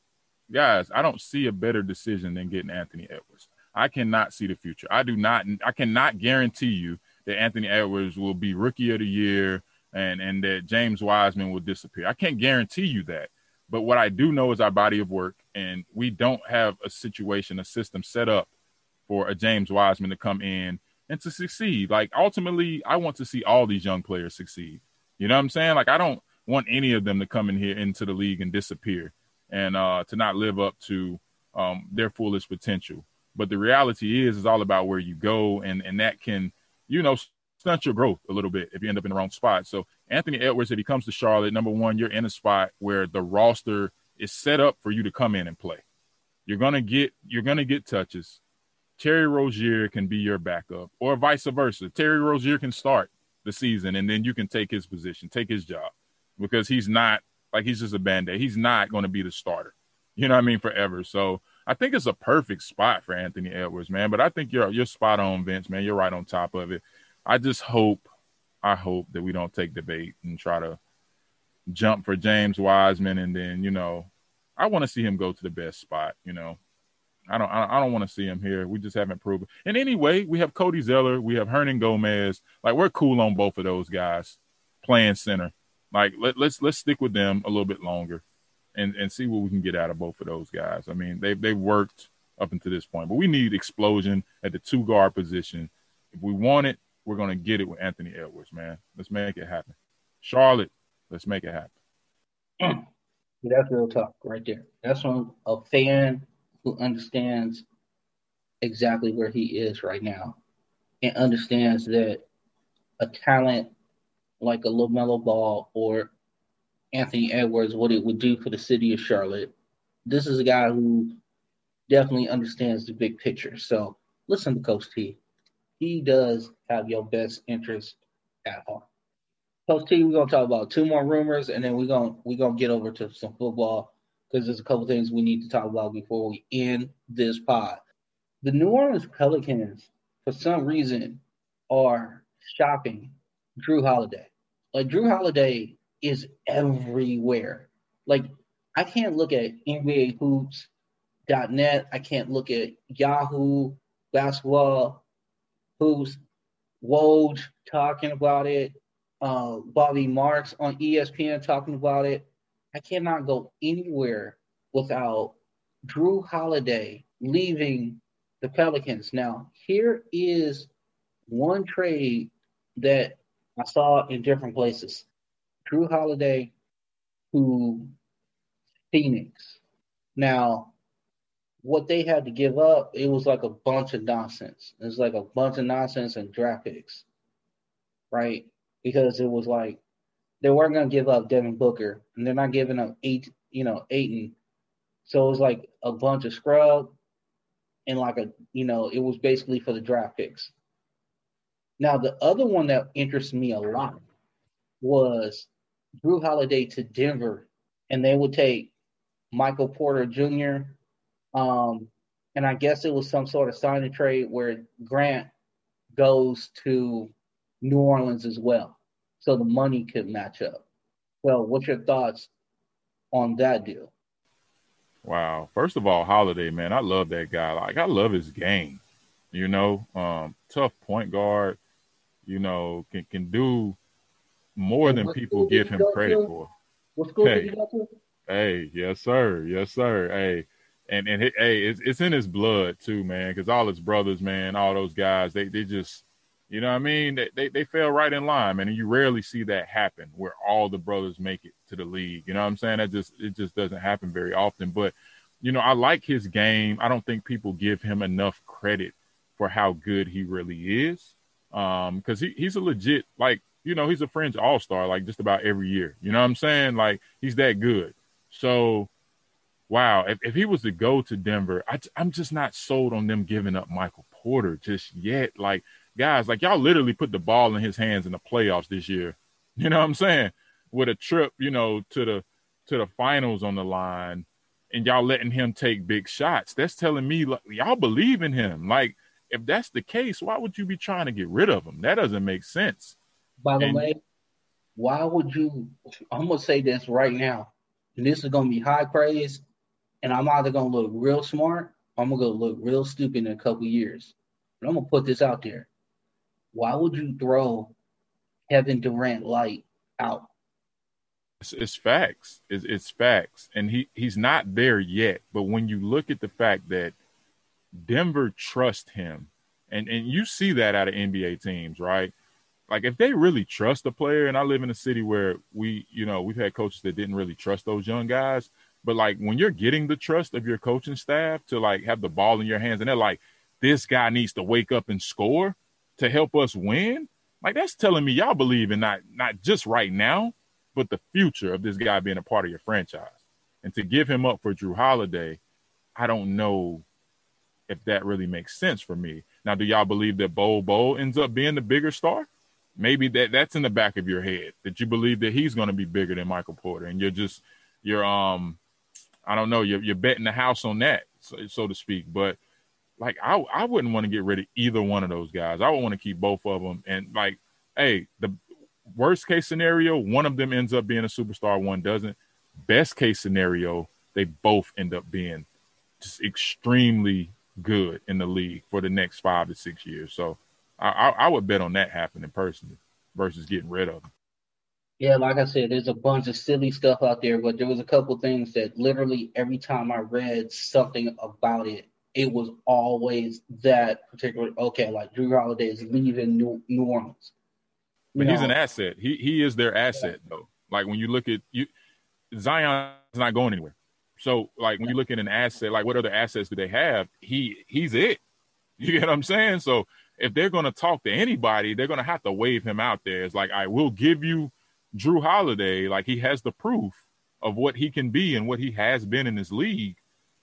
guys, I don't see a better decision than getting Anthony Edwards. I cannot see the future. I do not. I cannot guarantee you that Anthony Edwards will be Rookie of the Year and and that James Wiseman will disappear. I can't guarantee you that. But what I do know is our body of work, and we don't have a situation, a system set up for a James Wiseman to come in and to succeed. Like ultimately, I want to see all these young players succeed. You know what I'm saying? Like I don't want any of them to come in here into the league and disappear and uh, to not live up to um, their fullest potential. But the reality is, is all about where you go, and and that can, you know, stunt your growth a little bit if you end up in the wrong spot. So Anthony Edwards, if he comes to Charlotte, number one, you're in a spot where the roster is set up for you to come in and play. You're gonna get you're gonna get touches. Terry Rozier can be your backup, or vice versa. Terry Rozier can start the season, and then you can take his position, take his job, because he's not like he's just a band aid. He's not going to be the starter. You know what I mean? Forever. So I think it's a perfect spot for Anthony Edwards, man. But I think you're you're spot on, Vince, man. You're right on top of it. I just hope I hope that we don't take debate and try to jump for James Wiseman and then, you know, I want to see him go to the best spot, you know. I don't I don't want to see him here. We just haven't proven. And anyway, we have Cody Zeller, we have Hernangomez. Like we're cool on both of those guys playing center. Like let, let's let's stick with them a little bit longer and and see what we can get out of both of those guys. I mean, they've they've worked up until this point, but we need explosion at the two guard position. If we want it, we're going to get it with Anthony Edwards, man. Let's make it happen. Charlotte, let's make it happen. <clears throat> That's real talk right there. That's from a fan who understands exactly where he is right now and understands that a talent like a LaMelo Ball or Anthony Edwards, what it would do for the city of Charlotte. This is a guy who definitely understands the big picture. So listen to Coach T he does have your best interest at heart. Coach T, we're gonna talk about two more rumors, and then we're gonna we're gonna get over to some football because there's a couple things we need to talk about before we end this pod. The New Orleans Pelicans, for some reason, are shopping Jrue Holiday. Like Jrue Holiday is everywhere. Like I can't look at NBA Hoops.net. I can't look at Yahoo basketball who's Woj talking about it, uh, Bobby Marks on ESPN talking about it. I cannot go anywhere without Jrue Holiday leaving the Pelicans. Now, here is one trade that I saw in different places. Jrue Holiday to Phoenix. Now, what they had to give up, it was like a bunch of nonsense. It was like a bunch of nonsense and draft picks, right? Because it was like they weren't going to give up Devin Booker, and they're not giving up eight, you know, Ayton. So it was like a bunch of scrub, and like a, you know, it was basically for the draft picks. Now the other one that interests me a lot was Jrue Holiday to Denver, and they would take Michael Porter Jr. Um, and I guess it was some sort of signing trade where Grant goes to New Orleans as well, so the money could match up. Well, what's your thoughts on that deal? Wow. First of all, Holiday, man, I love that guy. Like I love his game. You know, um, tough point guard. You know, can can do more than people give him credit to? for. What school Hey. did he go to? Hey, yes, sir. Yes, sir. Hey, and and hey, it's it's in his blood too, man. Because all his brothers, man, all those guys, they they just, you know, what I mean, they, they they fell right in line, man. And you rarely see that happen where all the brothers make it to the league. You know what I'm saying? That just it just doesn't happen very often. But you know, I like his game. I don't think people give him enough credit for how good he really is. Um, because he, he's a legit like you know he's a fringe all star like just about every year. You know what I'm saying? Like he's that good. So, wow, if, if he was to go to Denver, I, am just not sold on them giving up Michael Porter just yet. Like, guys, like y'all literally put the ball in his hands in the playoffs this year. <laughs> You know what I'm saying? With a trip, you know, to the to the finals on the line, and y'all letting him take big shots. That's telling me like y'all believe in him. Like, if that's the case, why would you be trying to get rid of him? That doesn't make sense. By the And- way, why would you? I'm gonna say this right now, and this is gonna be high praise, and I'm either gonna look real smart, or I'm gonna go look real stupid in a couple years. But I'm gonna put this out there. Why would you throw Kevin Durant light out? It's, it's facts. It's, it's facts, and he he's not there yet. But when you look at the fact that Denver trust him, and and you see that out of NBA teams, right? Like if they really trust a player, and I live in a city where we, you know, we've had coaches that didn't really trust those young guys. But like when you're getting the trust of your coaching staff to like have the ball in your hands, and they're like, this guy needs to wake up and score to help us win. Like that's telling me y'all believe in not not just right now, but the future of this guy being a part of your franchise. And to give him up for Jrue Holiday, I don't know if that really makes sense for me. Now, do y'all believe that Bol Bol ends up being the bigger star? Maybe that that's in the back of your head that you believe that he's going to be bigger than Michael Porter, and you're just you're um I don't know you're you're betting the house on that, so, so to speak. But like I I wouldn't want to get rid of either one of those guys. I would want to keep both of them. And like, hey, the worst case scenario, one of them ends up being a superstar, one doesn't. Best case scenario, they both end up being just extremely good in the league for the next five to six years. So I, I, I would bet on that happening personally versus getting rid of them. Yeah, like I said, there's a bunch of silly stuff out there, but there was a couple things that literally every time I read something about it, it was always that particular. Okay, like Jrue Holiday is leaving New, New Orleans. But You he's know, an asset. He he is their asset though. Like when you look at you, Zion's not going anywhere. So like when you look at an asset, like what other assets do they have? He he's it. <laughs> You get what I'm saying? So if they're gonna talk to anybody, they're gonna have to wave him out there. It's like I will give you Jrue Holiday. Like he has the proof of what he can be and what he has been in this league.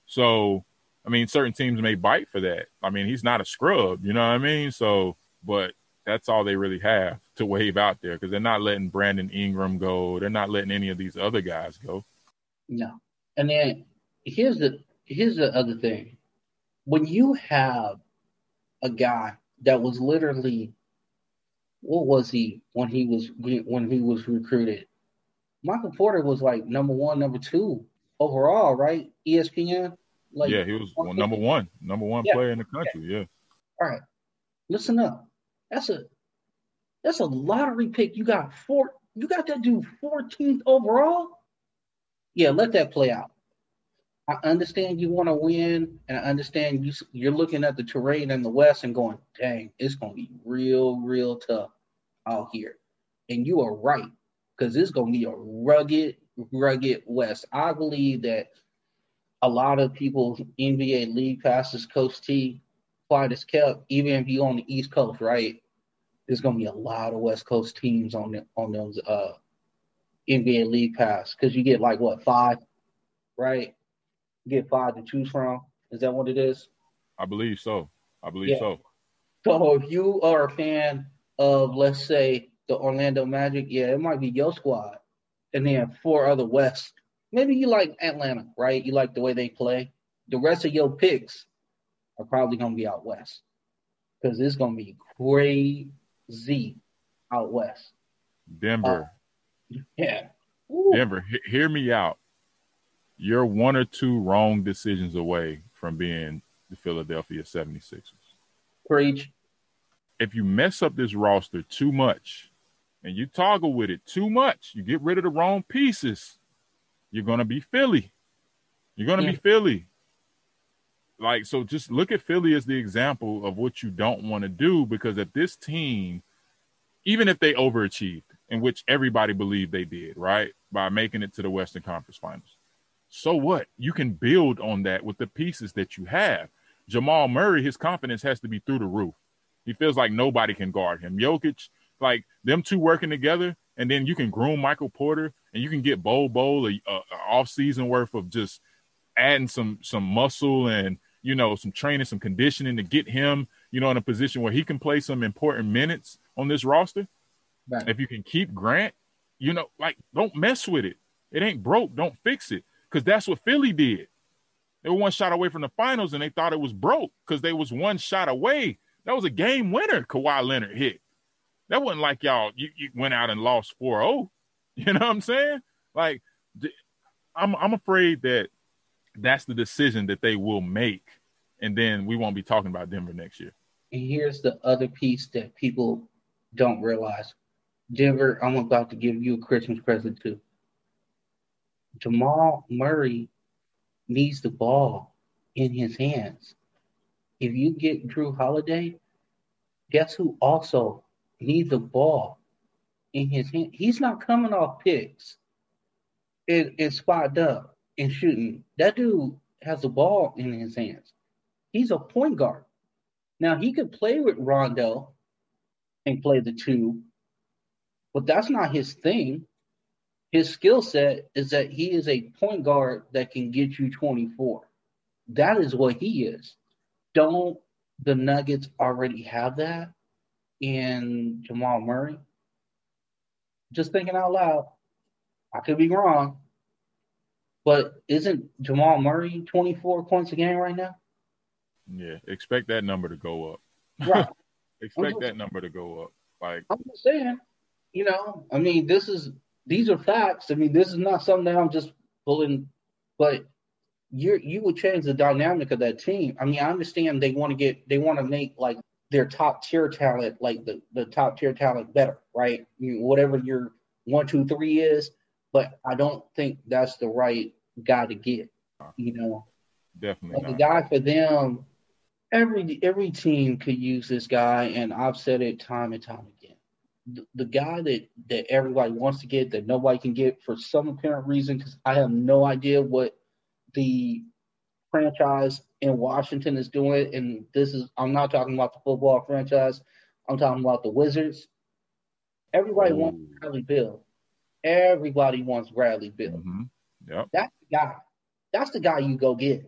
So I mean, certain teams may bite for that. I mean, he's not a scrub, you know what I mean? So, but that's all they really have to wave out there because they're not letting Brandon Ingram go. They're not letting any of these other guys go. No. And then here's the here's the other thing. When you have a guy that was literally what was he when he was when he was recruited? Michael Porter was like number one, number two overall, right? ESPN. Like, yeah, he was well, number one, number one Yeah. player in the country. Yeah. all right, listen up. That's a That's a lottery pick. You got four. You got that dude 14th overall. Yeah, let that play out. I understand you want to win, and I understand you you're looking at the terrain in the West and going, "Dang, it's gonna be real, real tough out here." And you are right because it's gonna be a rugged, rugged West. I believe that a lot of people's NBA league passes, Coach T, Clyde as kept, even if you're on the East Coast, right? There's gonna be a lot of West Coast teams on the, on those uh, NBA league pass because you get like what five, right? Get five to choose from. Is that what it is? I believe so. I believe Yeah. so. So if you are a fan of, let's say, the Orlando Magic, yeah, it might be your squad, and then four other West. Maybe you like Atlanta, right? You like the way they play. The rest of your picks are probably gonna be out west because it's gonna be crazy out west. Denver. Uh, yeah. Ooh. Denver, he- hear me out. You're one or two wrong decisions away from being the Philadelphia 76ers. Preach. If you mess up this roster too much and you toggle with it too much, you get rid of the wrong pieces, you're going to be Philly. You're going to Yeah. be Philly. Like, so just look at Philly as the example of what you don't want to do because if this team, even if they overachieved, in which everybody believed they did, right? By making it to the Western Conference Finals. So what? You can build on that with the pieces that you have. Jamal Murray, his confidence has to be through the roof. He feels like nobody can guard him. Jokic, like them two working together, and then you can groom Michael Porter, and you can get Bol Bol a, a, a off season worth of just adding some some muscle and you know some training, some conditioning to get him, you know, in a position where he can play some important minutes on this roster. Right. If you can keep Grant, you know, like don't mess with it. It ain't broke. Don't fix it. Because that's what Philly did. They were one shot away from the finals and they thought it was broke because they was one shot away. That was a game winner Kawhi Leonard hit. That wasn't like y'all you, you went out and lost 4-0. <laughs> You know what I'm saying? Like I'm I'm afraid that that's the decision that they will make. And then we won't be talking about Denver next year. And here's the other piece that people don't realize. Denver, I'm about to give you a Christmas present too. Jamal Murray needs the ball in his hands. If you get Jrue Holiday, guess who also needs the ball in his hand? He's not coming off picks and, and spot up and shooting. That dude has the ball in his hands. He's a point guard. Now he could play with Rondo and play the two, but that's not his thing. His skill set is that he is a point guard that can get you 24. That is what he is. Don't the Nuggets already have that in Jamal Murray? Just thinking out loud. I could be wrong. But isn't Jamal Murray 24 points a game right now? Yeah. Expect that number to go up. Right. <laughs> Expect that number to go up. Like I'm just saying, you know, I mean, this is these are facts. I mean, this is not something that I'm just pulling, but you you would change the dynamic of that team. I mean, I understand they want to get they want to make like their top tier talent, like the the top tier talent, better, right? I mean, whatever your one, two, three is, but I don't think that's the right guy to get. You know, definitely but the guy for them, every every team could use this guy, and I've said it time and time again. The, the guy that that everybody wants to get, that nobody can get for some apparent reason, because I have no idea what the franchise in Washington is doing. And this is I'm not talking about the football franchise. I'm talking about the Wizards. Everybody wants Ooh. Bradley Beal. Everybody wants Bradley Beal. Mhm. Yep. That's the guy. That's the guy you go get.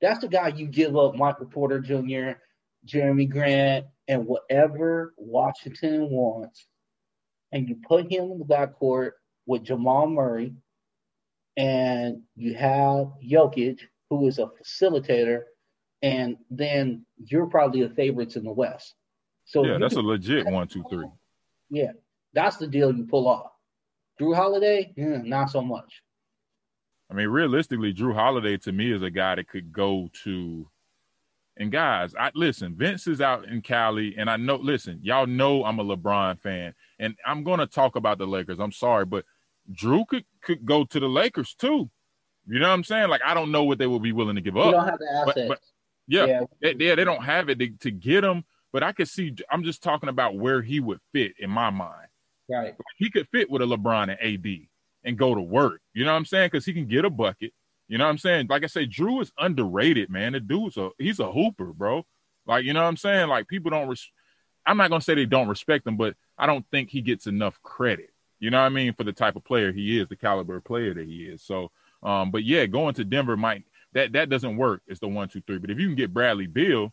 That's the guy you give up Michael Porter Jr., Jerami Grant, and whatever Washington wants, and you put him in the backcourt with Jamal Murray, and you have Jokic, who is a facilitator, and then you're probably the favorites in the West. So Yeah, that's a legit one, two, three. yeah, that's the deal you pull off. Jrue Holiday, yeah, not so much. I mean, realistically, Jrue Holiday to me is a guy that could go to And guys, I listen, Vince is out in Cali, and I know, listen, y'all know I'm a LeBron fan, and I'm gonna talk about the Lakers. I'm sorry, but Jrue could could go to the Lakers too. You know what I'm saying? Like I don't know what they will be willing to give up. You don't have the assets. But, but yeah, yeah. They, they, they, don't have it to, to get him. But I could see. I'm just talking about where he would fit in my mind. Right. He could fit with a LeBron and AD and go to work. You know what I'm saying? Because he can get a bucket. You know what I'm saying? Like I say, Jrue is underrated, man. The dude's a he's a hooper, bro. Like you know what I'm saying? Like people don't. Res- I'm not gonna say they don't respect him, but I don't think he gets enough credit. You know what I mean for the type of player he is, the caliber player that he is. So, um, but yeah, going to Denver might that that doesn't work. It's the one, two, three. But if you can get Bradley Beal,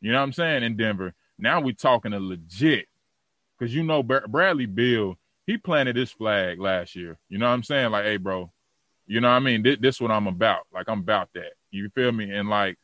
you know what I'm saying in Denver, now we're talking a legit. Because you know Bradley Beal, he planted his flag last year. You know what I'm saying? Like, hey, bro, you know what I mean? This, this what I'm about. Like I'm about that. You feel me? And like,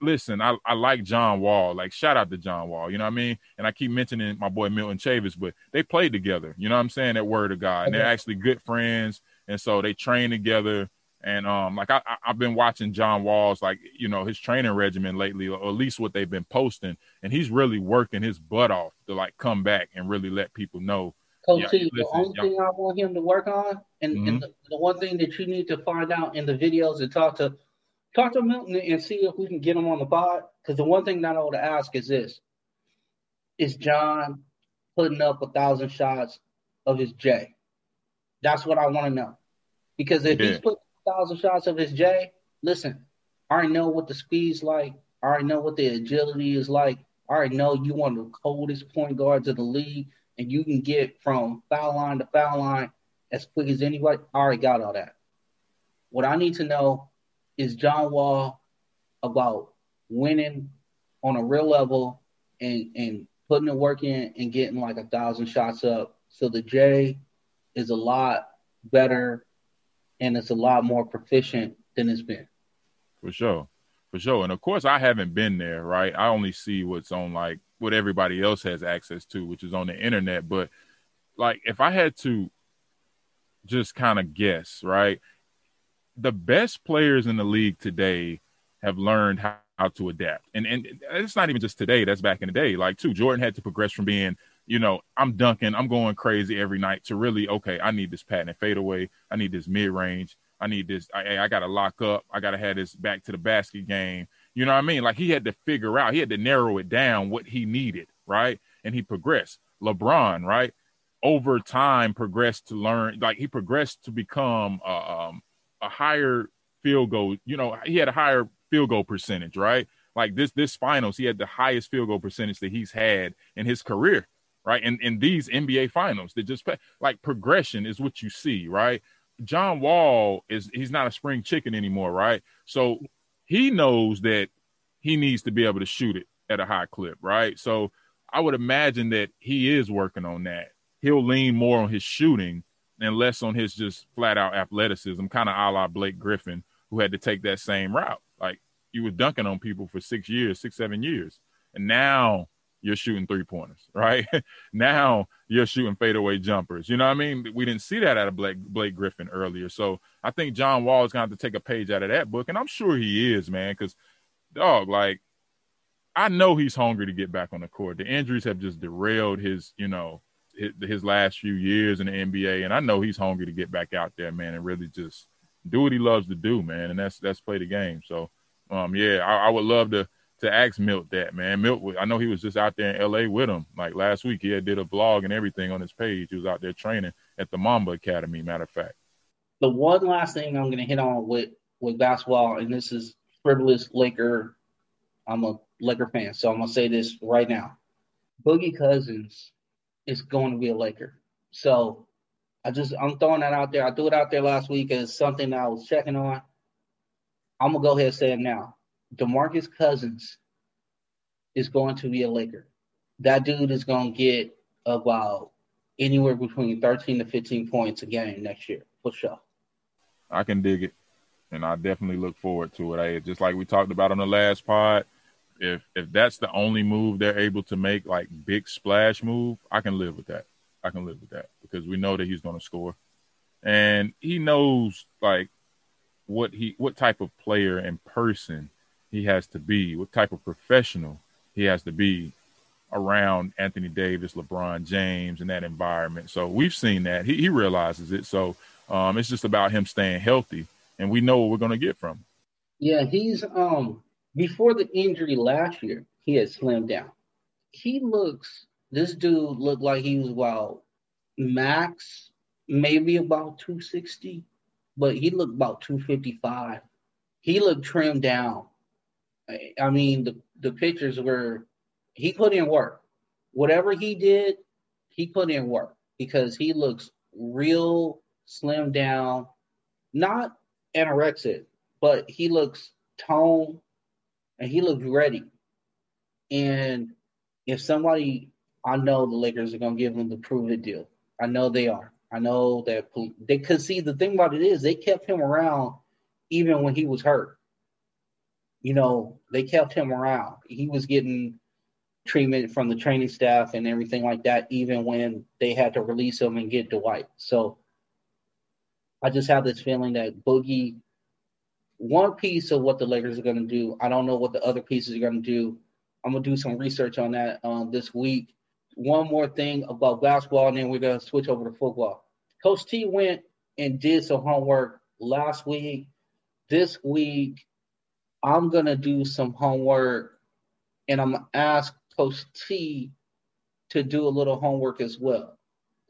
listen, I, I like John Wall. Like shout out to John Wall. You know what I mean? And I keep mentioning my boy Milton Chavis, but they played together. You know what I'm saying? That word of God. And they're actually good friends. And so they train together. And um, like I, I've been watching John Wall's like you know his training regimen lately, or at least what they've been posting, and he's really working his butt off to like come back and really let people know Coach yeah, T, the only thing I want him to work on, and, mm-hmm. and the, the, one thing that you need to find out in the videos and talk to talk to Milton and see if we can get him on the pod. Because the one thing that I want to ask is this: Is John putting up a thousand shots of his J? That's what I want to know. Because if yeah. he's putting a thousand shots of his J, listen, I already know what the speed's like. I already know what the agility is like. I already know you one of the coldest point guards of the league and you can get from foul line to foul line as quick as anybody, I already got all that. What I need to know is John Wall about winning on a real level and and putting the work in and getting like a thousand shots up. So the J is a lot better and it's a lot more proficient than it's been. For sure. For sure. And of course I haven't been there, right? I only see what's on like what everybody else has access to, which is on the internet. But like, if I had to just kind of guess, right, the best players in the league today have learned how, how to adapt, and and it's not even just today. That's back in the day. Like, too, Jordan had to progress from being you know, I'm dunking, I'm going crazy every night to really, okay, I need this patent and fade away. I need this mid range. I need this. I, I got to lock up. I got to have this back to the basket game. You know what I mean? Like he had to figure out, he had to narrow it down what he needed, right? And he progressed. LeBron, right? Over time, progressed to learn, like he progressed to become uh, um, a higher field goal. You know, he had a higher field goal percentage, right? Like this, this finals, he had the highest field goal percentage that he's had in his career, right? And in these NBA finals, that just like progression is what you see, right? John Wall is he's not a spring chicken anymore, right? So he knows that he needs to be able to shoot it at a high clip, right? So I would imagine that he is working on that. He'll lean more on his shooting and less on his just flat out athleticism, kind of a la Blake Griffin, who had to take that same route. Like you were dunking on people for six years, six, seven years. And now you're shooting three pointers, <laughs> right? now you're shooting fadeaway jumpers. You know what I mean? We didn't see that out of Blake, Blake Griffin earlier. So I think John Wall is going to have to take a page out of that book. And I'm sure he is, man, because, dog, like, I know he's hungry to get back on the court. The injuries have just derailed his, you know, his, last few years in the NBA. And I know he's hungry to get back out there, man, and really just do what he loves to do, man. And that's, that's play the game. So, um, yeah, I, I would love to to ask Milt that, man. Milt, I know he was just out there in LA with him. Like last week, he had did a vlog and everything on his page. He was out there training at the Mamba Academy, matter of fact. The one last thing I'm going to hit on with with basketball, and this is frivolous Laker. I'm a Laker fan, so I'm to say this right now. Boogie Cousins is going to be a Laker. So I just I'm throwing that out there. I threw it out there last week as something I was checking on. I'm gonna go ahead and say it now. DeMarcus Cousins is going to be a Laker. That dude is to get uh, about anywhere between 13 to 15 points a game next year, for sure. I can dig it, and I definitely look forward to it. I, just like we talked about on the last pod, if if that's the only move they're able to make, like big splash move, I can live with that. I can live with that because we know that he's going to score, and he knows like what he what type of player and person he has to be, what type of professional he has to be around Anthony Davis, LeBron James, and that environment. So we've seen that. He, he realizes it. So um, it's just about him staying healthy, and we know what we're going to get from him. Yeah, he's um before the injury last year, he had slimmed down. He looks. This dude looked like he was about max, maybe about 260, but he looked about 255. He looked trimmed down. I mean, the the pictures were he put in work. Whatever he did, he put in work because he looks real slim down, not anorexic, but he looks toned and he looks ready. And if somebody, I know the Lakers are going to give him the prove it deal. I know they are. I know that they could see the thing about it is they kept him around even when he was hurt. You know, they kept him around. He was getting treatment from the training staff and everything like that, even when they had to release him and get Dwight. So I just have this feeling that Boogie, one piece of what the Lakers are going to do, I don't know what the other pieces are going to do. I'm going to do some research on that um, this week. One more thing about basketball, and then we're going to switch over to football. Coach T went and did some homework last week. This week, I'm going to do some homework and I'm going to ask Coach T to do a little homework as well.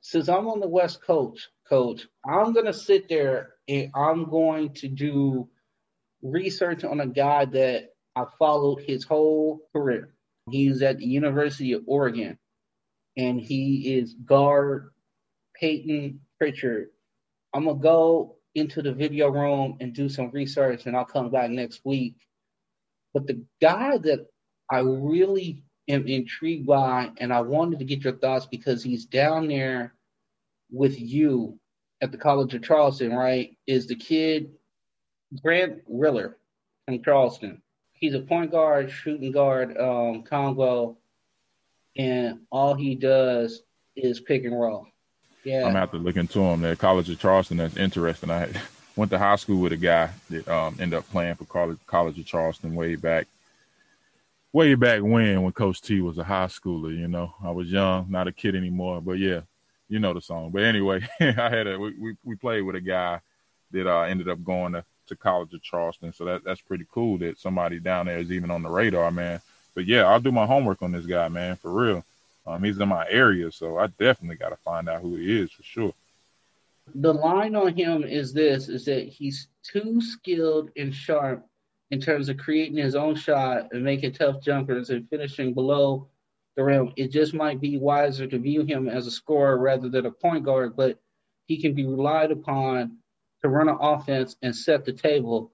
Since I'm on the West Coast, Coach, I'm going to sit there and I'm going to do research on a guy that I followed his whole career. He's at the University of Oregon, and he is guard Peyton Pritchard. I'm to go into the video room and do some research, and I'll come back next week. But the guy that I really am intrigued by, and I wanted to get your thoughts because he's down there with you at the College of Charleston, right? Is the kid Grant Riller from Charleston. He's a point guard, shooting guard, um, Congo, and all he does is pick and roll. Yeah, I'm gonna have to look into him. The College of Charleston. That's interesting. I <laughs> went to high school with a guy that um, ended up playing for College College of Charleston way back way back when when Coach T was a high schooler. You know, I was young, not a kid anymore. But yeah, you know the song. But anyway, <laughs> I had a we, we played with a guy that uh, ended up going to, to College of Charleston. So that that's pretty cool that somebody down there is even on the radar, man. But yeah, I'll do my homework on this guy, man, for real. Um, he's in my area, so I definitely got to find out who he is for sure. The line on him is this: is that he's too skilled and sharp in terms of creating his own shot and making tough jumpers and finishing below the rim. It just might be wiser to view him as a scorer rather than a point guard, but he can be relied upon to run an offense and set the table.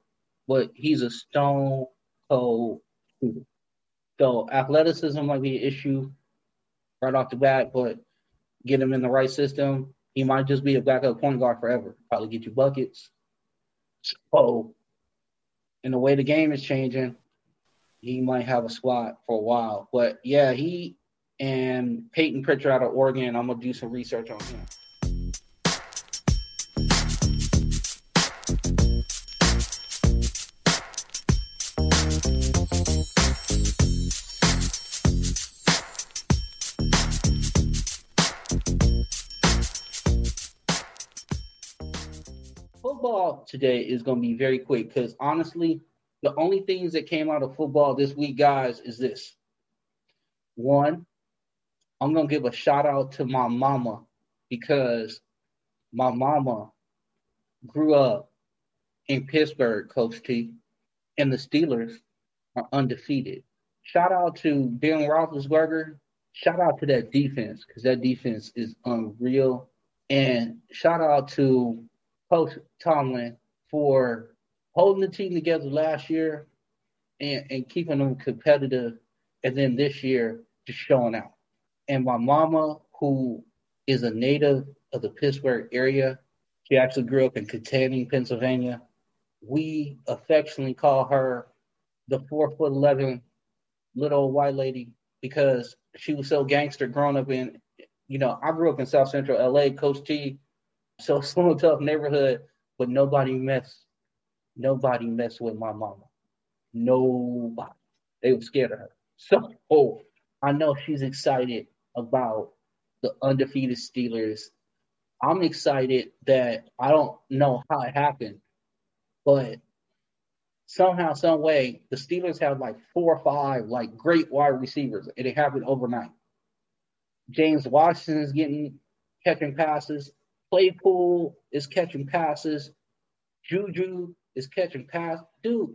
But he's a stone cold shooter. So athleticism might be an issue right off the bat, but get him in the right system, he might just be a backup point guard forever. Probably get you buckets. So and the way the game is changing, he might have a spot for a while. But yeah, he and Peyton Pritchard out of Oregon, I'm gonna do some research on him. Today is going to be very quick because honestly, the only things that came out of football this week, guys, is this. One, I'm going to give a shout out to my mama because my mama grew up in Pittsburgh, Coach T, and the Steelers are undefeated. Shout out to Ben Roethlisberger. Shout out to that defense because that defense is unreal. And shout out to Coach Tomlin for holding the team together last year and, and keeping them competitive, and then this year just showing out. And my mama, who is a native of the Pittsburgh area, she actually grew up in Kittanning, Pennsylvania. We affectionately call her the four foot eleven little white lady because she was so gangster growing up in, you know, I grew up in South Central LA. Coach T so <laughs> small tough neighborhood, but nobody mess nobody mess with my mama. Nobody. They were scared of her. So oh, I know she's excited about the undefeated Steelers. I'm excited that I don't know how it happened, but somehow, some way, the Steelers have like four or five like great wide receivers, and it happened overnight. James Washington is getting catching passes. Claypool is catching passes. Juju is catching passes. Dude,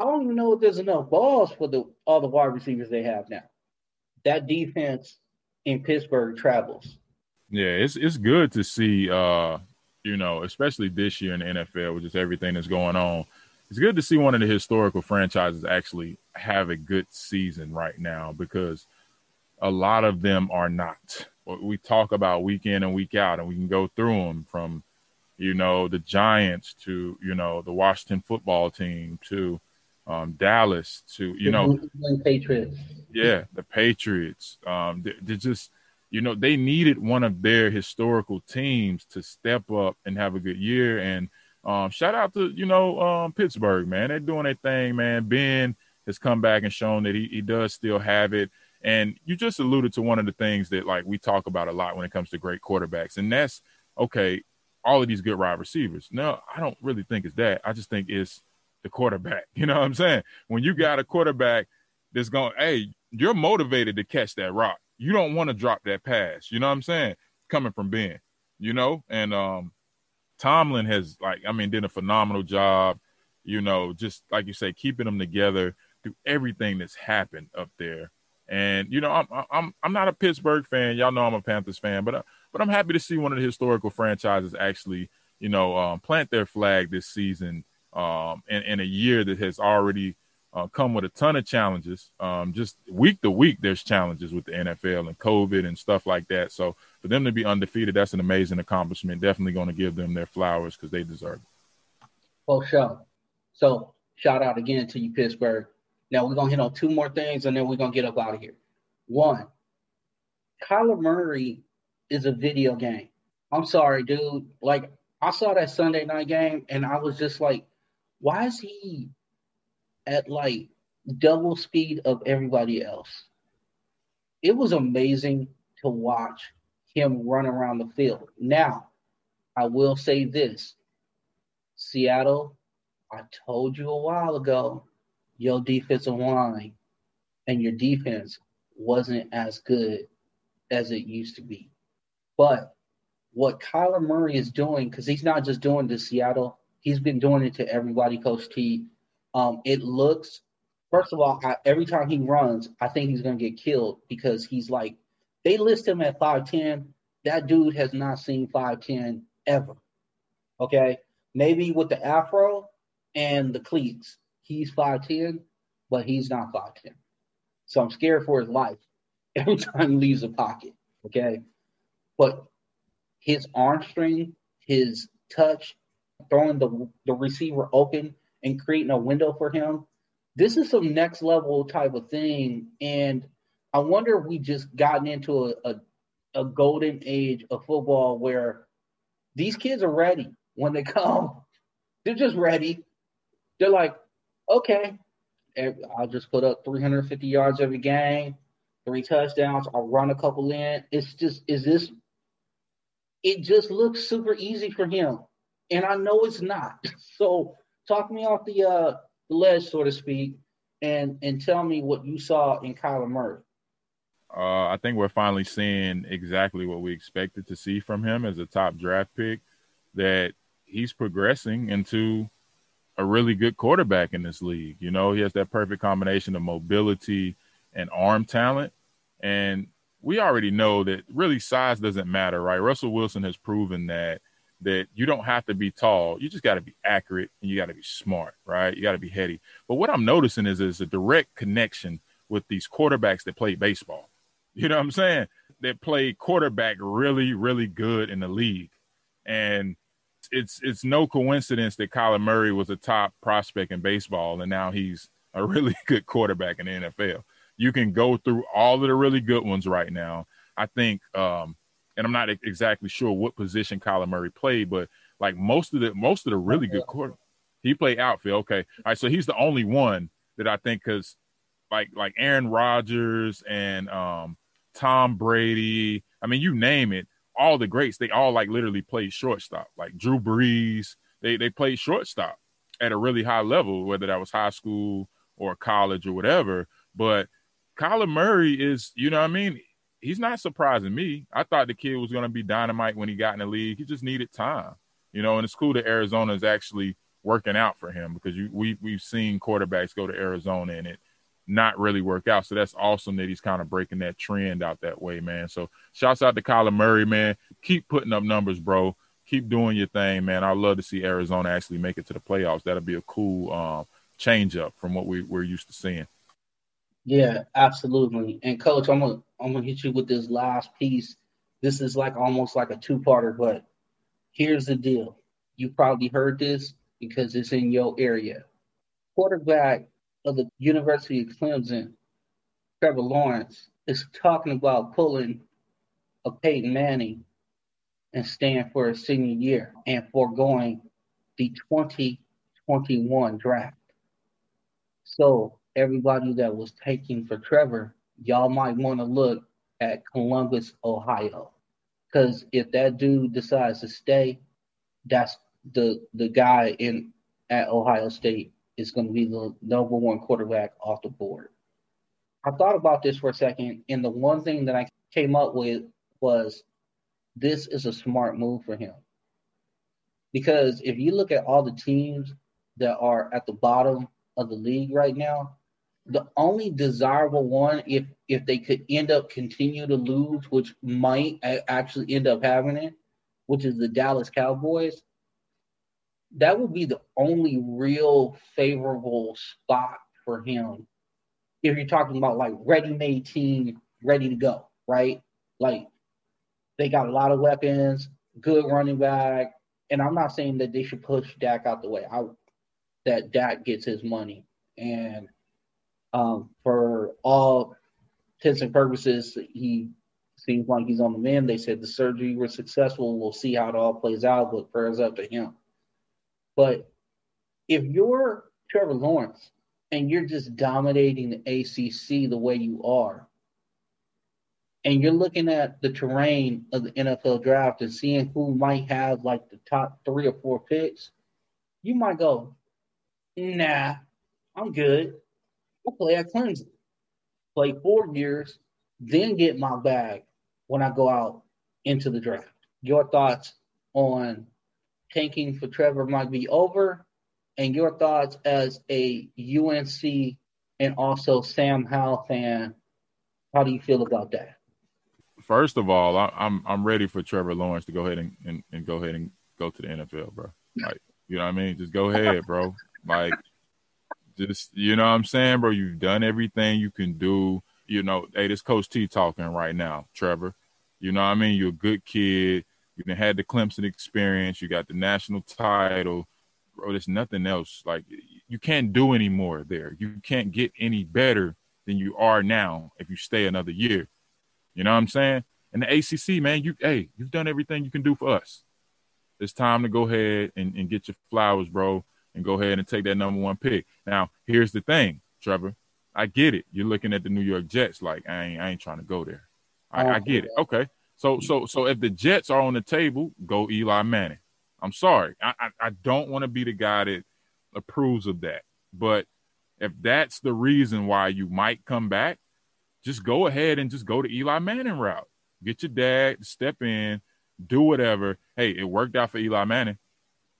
I don't even know if there's enough balls for the all the wide receivers they have now. That defense in Pittsburgh travels. Yeah, it's it's good to see uh, you know, especially this year in the NFL with just everything that's going on. It's good to see one of the historical franchises actually have a good season right now because a lot of them are not. We talk about week in and week out, and we can go through them from, you know, the Giants to, you know, the Washington football team to um, Dallas to, you know, Patriots. Yeah, the Patriots. Um, they, they just, you know, they needed one of their historical teams to step up and have a good year. And um, shout out to, you know, um, Pittsburgh, man. They're doing their thing, man. Ben has come back and shown that he, he does still have it. And you just alluded to one of the things that like we talk about a lot when it comes to great quarterbacks, and that's okay. All of these good wide receivers. No, I don't really think it's that. I just think it's the quarterback. <laughs> You know what I'm saying? When you got a quarterback that's going, hey, you're motivated to catch that rock. You don't want to drop that pass. You know what I'm saying? Coming from Ben, you know, and um, Tomlin has like, I mean, did a phenomenal job. You know, just like you say, keeping them together through everything that's happened up there. And you know, I'm I'm I'm not a Pittsburgh fan. Y'all know I'm a Panthers fan, but uh, but I'm happy to see one of the historical franchises actually, you know, um, plant their flag this season um, in, in a year that has already uh, come with a ton of challenges. Um, just week to week, there's challenges with the NFL and COVID and stuff like that. So for them to be undefeated, that's an amazing accomplishment. Definitely going to give them their flowers because they deserve it. Oh, sure. So shout out again to you, Pittsburgh. Now we're gonna hit on two more things and then we're gonna get up out of here. One, Kyler Murray is a video game. I'm sorry, dude. Like I saw that Sunday night game and I was just like, why is he at like double speed of everybody else? It was amazing to watch him run around the field. Now, I will say this Seattle, I told you a while ago, your defensive line and your defense wasn't as good as it used to be. But what Kyler Murray is doing, because he's not just doing to Seattle, he's been doing it to everybody, Coach T. Um, it looks, first of all, I, every time he runs, I think he's going to get killed because he's like, they list him at 5'10. That dude has not seen 5'10 ever. Okay. Maybe with the afro and the cleats, he's 5'10, but he's not 5'10. So I'm scared for his life <laughs> every time he leaves the pocket. Okay. But his arm strength, his touch, throwing the, the receiver open and creating a window for him, this is some next level type of thing. And I wonder if we just gotten into a, a, a golden age of football where these kids are ready when they <laughs> come. They're just ready. They're like, okay, I'll just put up 350 yards every game, three touchdowns. I'll run a couple in. It's just, is this? It just looks super easy for him, and I know it's not. <laughs> So talk me off the uh the ledge, so to speak, and and tell me what you saw in Kyler Murray. Uh, I think we're finally seeing exactly what we expected to see from him as a top draft pick. That he's progressing into a really good quarterback in this league. You know, he has that perfect combination of mobility and arm talent. And we already know that really size doesn't matter, right? Russell Wilson has proven that that you don't have to be tall. You just got to be accurate and you got to be smart, right? You got to be heady. But what I'm noticing is is a direct connection with these quarterbacks that play baseball. You know what I'm saying? That play quarterback really, really good in the league. And it's it's no coincidence that Kyler Murray was a top prospect in baseball, and now he's a really <laughs> good quarterback in the NFL. You can go through all of the really good ones right now. I think, um, and I'm not exactly sure what position Kyler Murray played, but like most of the most of the really good quarter, he played outfield. Okay, all right, so he's the only one that I think because like like Aaron Rodgers and um, Tom Brady, I mean, you name it, all the greats, they all like literally played shortstop. Like Drew Brees, they they played shortstop at a really high level, whether that was high school or college or whatever. But Kyler Murray is, you know what I mean? He's not surprising me. I thought the kid was going to be dynamite when he got in the league. He just needed time, you know. And it's cool that Arizona is actually working out for him because you, we we've seen quarterbacks go to Arizona and it not really work out. So that's awesome that he's kind of breaking that trend out that way, man. So shouts out to Kyler Murray, man. Keep putting up numbers, bro. Keep doing your thing, man. I'd love to see Arizona actually make it to the playoffs. That'll be a cool um, change up from what we, we're used to seeing. Yeah, absolutely. And coach, I'm gonna I'm gonna hit you with this last piece. This is like almost like a two-parter, but here's the deal. You probably heard this because it's in your area. Quarterback of the University of Clemson, Trevor Lawrence, is talking about pulling a Peyton Manning and staying for a senior year and foregoing the 2021 draft. So everybody that was taking for Trevor, y'all might want to look at Columbus, Ohio. Because if that dude decides to stay, that's the the guy in at Ohio State is going to be the number one quarterback off the board. I thought about this for a second, and the one thing that I came up with was this is a smart move for him. Because if you look at all the teams that are at the bottom of the league right now, the only desirable one, if if they could end up continue to lose, which might actually end up having it, which is the Dallas Cowboys, that would be the only real favorable spot for him. If you're talking about like ready-made team, ready to go, right? Like they got a lot of weapons, good running back, and I'm not saying that they should push Dak out the way. I that Dak gets his money, and um, for all intents and purposes, he seems like he's on the mend. They said the surgery was successful. We'll see how it all plays out, but prayers up to him. But if you're Trevor Lawrence and you're just dominating the ACC the way you are, and you're looking at the terrain of the NFL draft and seeing who might have like the top three or four picks, you might go, nah, I'm good. I'll play at Clemson. Play four years, then get my bag when I go out into the draft. Your thoughts on tanking for Trevor might be over, and your thoughts as a UNC and also Sam Howell fan. How do you feel about that? First of all, I, am I'm, I'm ready for Trevor Lawrence to go ahead and, and, and go ahead and go to the NFL, bro. Like, you know what I mean? Just go ahead, bro. Like, just you know what I'm saying, bro. You've done everything you can do. You know, hey, this Coach T talking right now, Trevor. You know what I mean? You're a good kid. You had the Clemson experience. You got the national title. Bro, there's nothing else. Like you can't do any more there. You can't get any better than you are now if you stay another year. You know what I'm saying? And the ACC, man, you hey, you've done everything you can do for us. It's time to go ahead and, and get your flowers, bro, and go ahead and take that number one pick. Now, here's the thing, Trevor. I get it. You're looking at the New York Jets like I ain't I ain't trying to go there. I, I oh, get it. Okay. So so so if the Jets are on the table, go Eli Manning. I'm sorry. I I, I don't want to be the guy that approves of that. But if that's the reason why you might come back, just go ahead and just go to Eli Manning route. Get your dad to step in, do whatever. Hey, it worked out for Eli Manning.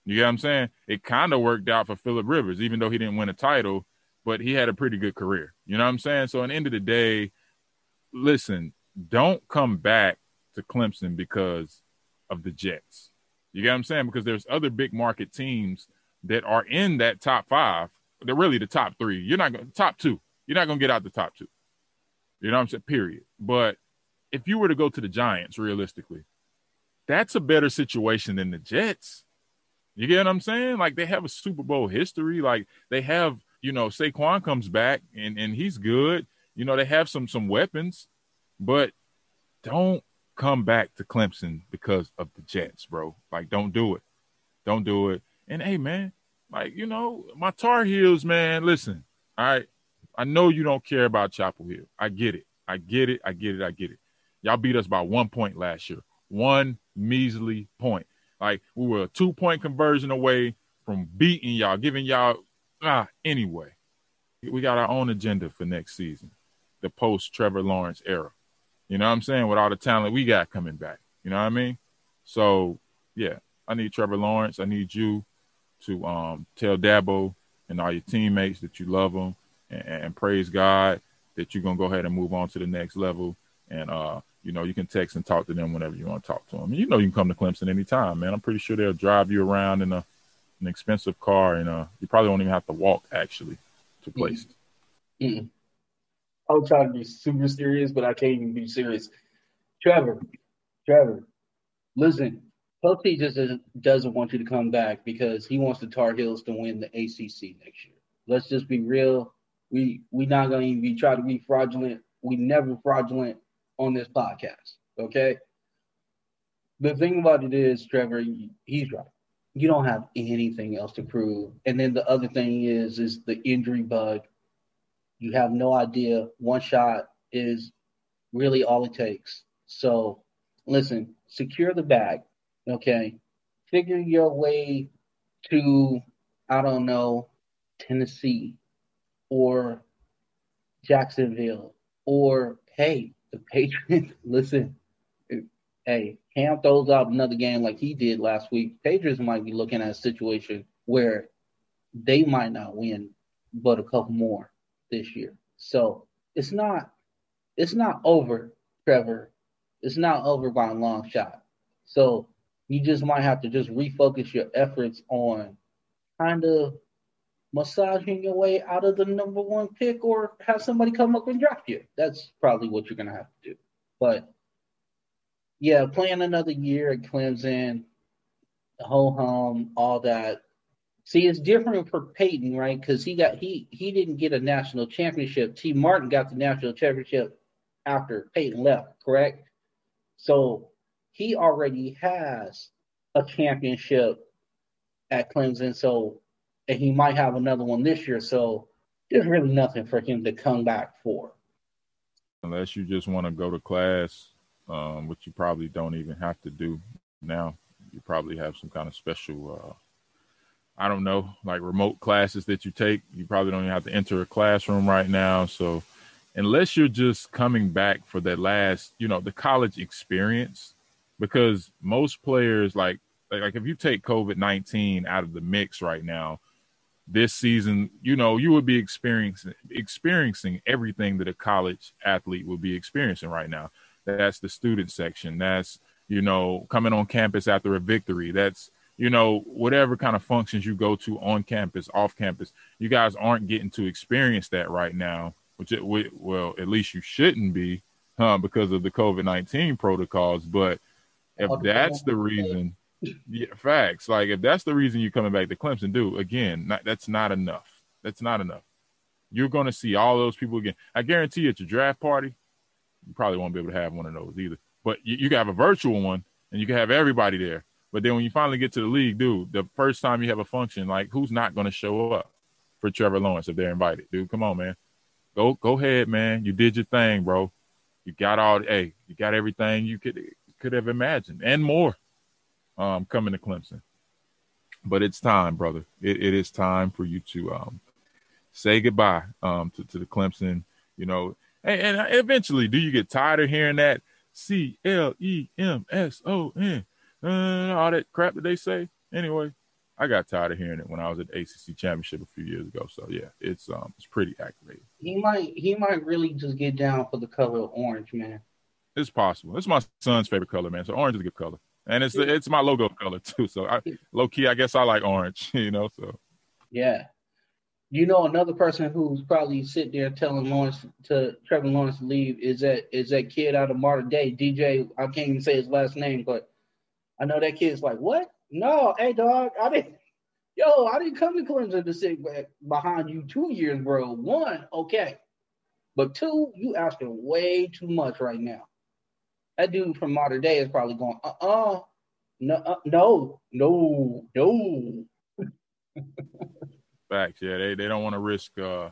You get what I'm saying? It kind of worked out for Philip Rivers, even though he didn't win a title, but he had a pretty good career. You know what I'm saying? So at the end of the day, listen, don't come back to Clemson because of the Jets. You get what I'm saying? Because there's other big market teams that are in that top five. They're really the top three. You're not going top two. You're not to get out the top two. You know what I'm saying? Period. But if you were to go to the Giants, realistically, that's a better situation than the Jets. You get what I'm saying? Like they have a Super Bowl history. Like they have, you know, Saquon comes back and and he's good. You know, they have some some weapons, but don't come back to Clemson because of the Jets, bro. Like, don't do it. Don't do it. And hey, man, like, you know, my Tar Heels, man, listen, All right. I know you don't care about Chapel Hill. I get it. I get it. I get it. I get it. Y'all beat us by one point last year. One measly point. Like we were a two point conversion away from beating y'all, giving y'all ah anyway. We got our own agenda for next season, the post Trevor Lawrence era. You know what I'm saying? With all the talent we got coming back. You know what I mean? So yeah, I need Trevor Lawrence. I need you to um, tell Dabo and all your teammates that you love them and, and, praise God that you're gonna go ahead and move on to the next level. And uh, you know, you can text and talk to them whenever you want to talk to them. You know, you can come to Clemson anytime, man. I'm pretty sure they'll drive you around in a an expensive car, and uh, you probably won't even have to walk actually to places. Mm-hmm. I'll trying to be super serious, but I can't even be serious. Trevor, Trevor, listen, Coach just doesn't, doesn't want you to come back because he wants the Tar Heels to win the ACC next year. Let's just be real. We we not gonna even be trying to be fraudulent. We never fraudulent on this podcast. Okay. The thing about it is, Trevor, he's right. You don't have anything else to prove. And then the other thing is, is the injury bug. You have no idea. One shot is really all it takes. So, listen, secure the bag Okay. Figure your way to, I don't know, Tennessee or Jacksonville or, hey, the Patriots. <laughs> Listen, hey, Cam throws out another game like he did last week. Patriots might be looking at a situation where they might not win but a couple more this year. So it's not it's not over, Trevor. It's not over by a long shot. So you just might have to just refocus your efforts on kind of massaging your way out of the number one pick or have somebody come up and draft you. That's probably what you're gonna have to do. But yeah, playing another year at Clemson, ho hum, all that. See, it's different for Peyton, right? Because he got he he didn't get a national championship. Tee Martin got the national championship after Peyton left, correct? So he already has a championship at Clemson, so and he might have another one this year. So there's really nothing for him to come back for. Unless you just want to go to class, um, which you probably don't even have to do now. You probably have some kind of special, uh, I don't know, like remote classes that you take. You probably don't even have to enter a classroom right now. So unless you're just coming back for that last, you know, the college experience, because most players like like if you take COVID nineteen out of the mix right now, this season, you know, you would be experiencing experiencing everything that a college athlete would be experiencing right now. That's the student section. That's you know coming on campus after a victory. That's you know whatever kind of functions you go to on campus, off campus. You guys aren't getting to experience that right now, which it well at least you shouldn't be, huh? Because of the COVID nineteen protocols, but if that's the reason, yeah, facts. Like if that's the reason you're coming back to Clemson, do again, not, that's not enough. That's not enough. You're going to see all those people again. I guarantee you at your draft party, you probably won't be able to have one of those either. But you, you can have a virtual one and you can have everybody there. But then when you finally get to the league, dude, the first time you have a function, like who's not going to show up for Trevor Lawrence if they're invited? Dude, come on, man. Go go ahead, man. You did your thing, bro. You got all hey, you got everything you could could have imagined and more um, coming to Clemson. But it's time, brother. It, it is time for you to um, say goodbye um, to, to the Clemson, you know. And, and eventually, do you get tired of hearing that C L E M S O N, uh, all that crap that they say? Anyway, I got tired of hearing it when I was at the ACC championship a few years ago. So yeah, it's um it's pretty aggravating. He might he might really just get down for the color of orange, man. It's possible. It's my son's favorite color, man. So orange is a good color, and it's it's my logo color too. So I, low key, I guess I like orange. <laughs> You know, so yeah. You know, another person who's probably sitting there telling Lawrence to Trevor Lawrence to leave is that is that kid out of Mater Dei, DJ. I can't even say his last name, but I know that kid's like, what? No, hey dog, I didn't. Yo, I didn't come to Clemson to sit behind you two years, bro. One, okay, but two, you asking way too much right now. That dude from Mater Dei is probably going, uh uh no, uh, no, no, no. Facts, yeah, they, they don't want to risk uh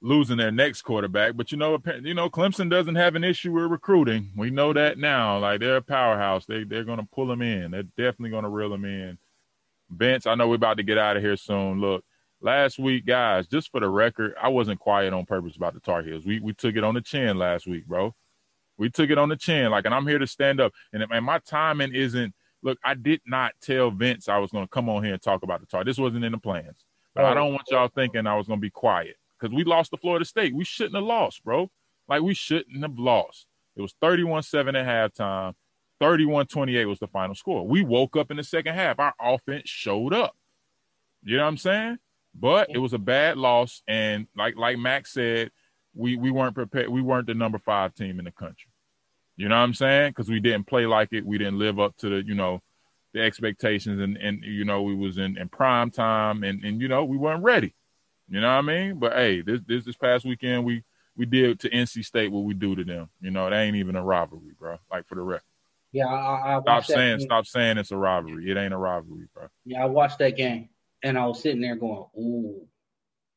losing their next quarterback. But you know, you know, Clemson doesn't have an issue with recruiting. We know that now. Like they're a powerhouse. They they're gonna pull them in. They're definitely gonna reel them in. Vince, I know we're about to get out of here soon. Look, last week, guys, just for the record, I wasn't quiet on purpose about the Tar Heels. We we took it on the chin last week, bro. We took it on the chin. Like, and I'm here to stand up. And, and my timing isn't. Look, I did not tell Vince I was going to come on here and talk about the Tar. This wasn't in the plans. But I don't want y'all thinking I was going to be quiet because we lost to Florida State. We shouldn't have lost, bro. Like we shouldn't have lost. It was 31-7 at halftime. 31-28 was the final score. We woke up in the second half. Our offense showed up. You know what I'm saying? But it was a bad loss, and like like Max said, we we weren't prepared. We weren't the number five team in the country. You know what I'm saying? Because we didn't play like it. We didn't live up to the you know the expectations, and and you know we was in, in prime time, and and you know we weren't ready. You know what I mean? But hey, this this this past weekend we we did to NC State what we do to them. You know, it ain't even a rivalry, bro. Like for the record. Yeah, I, I stop saying stop saying it's a rivalry. It ain't a rivalry, bro. Yeah, I watched that game and I was sitting there going, "Ooh."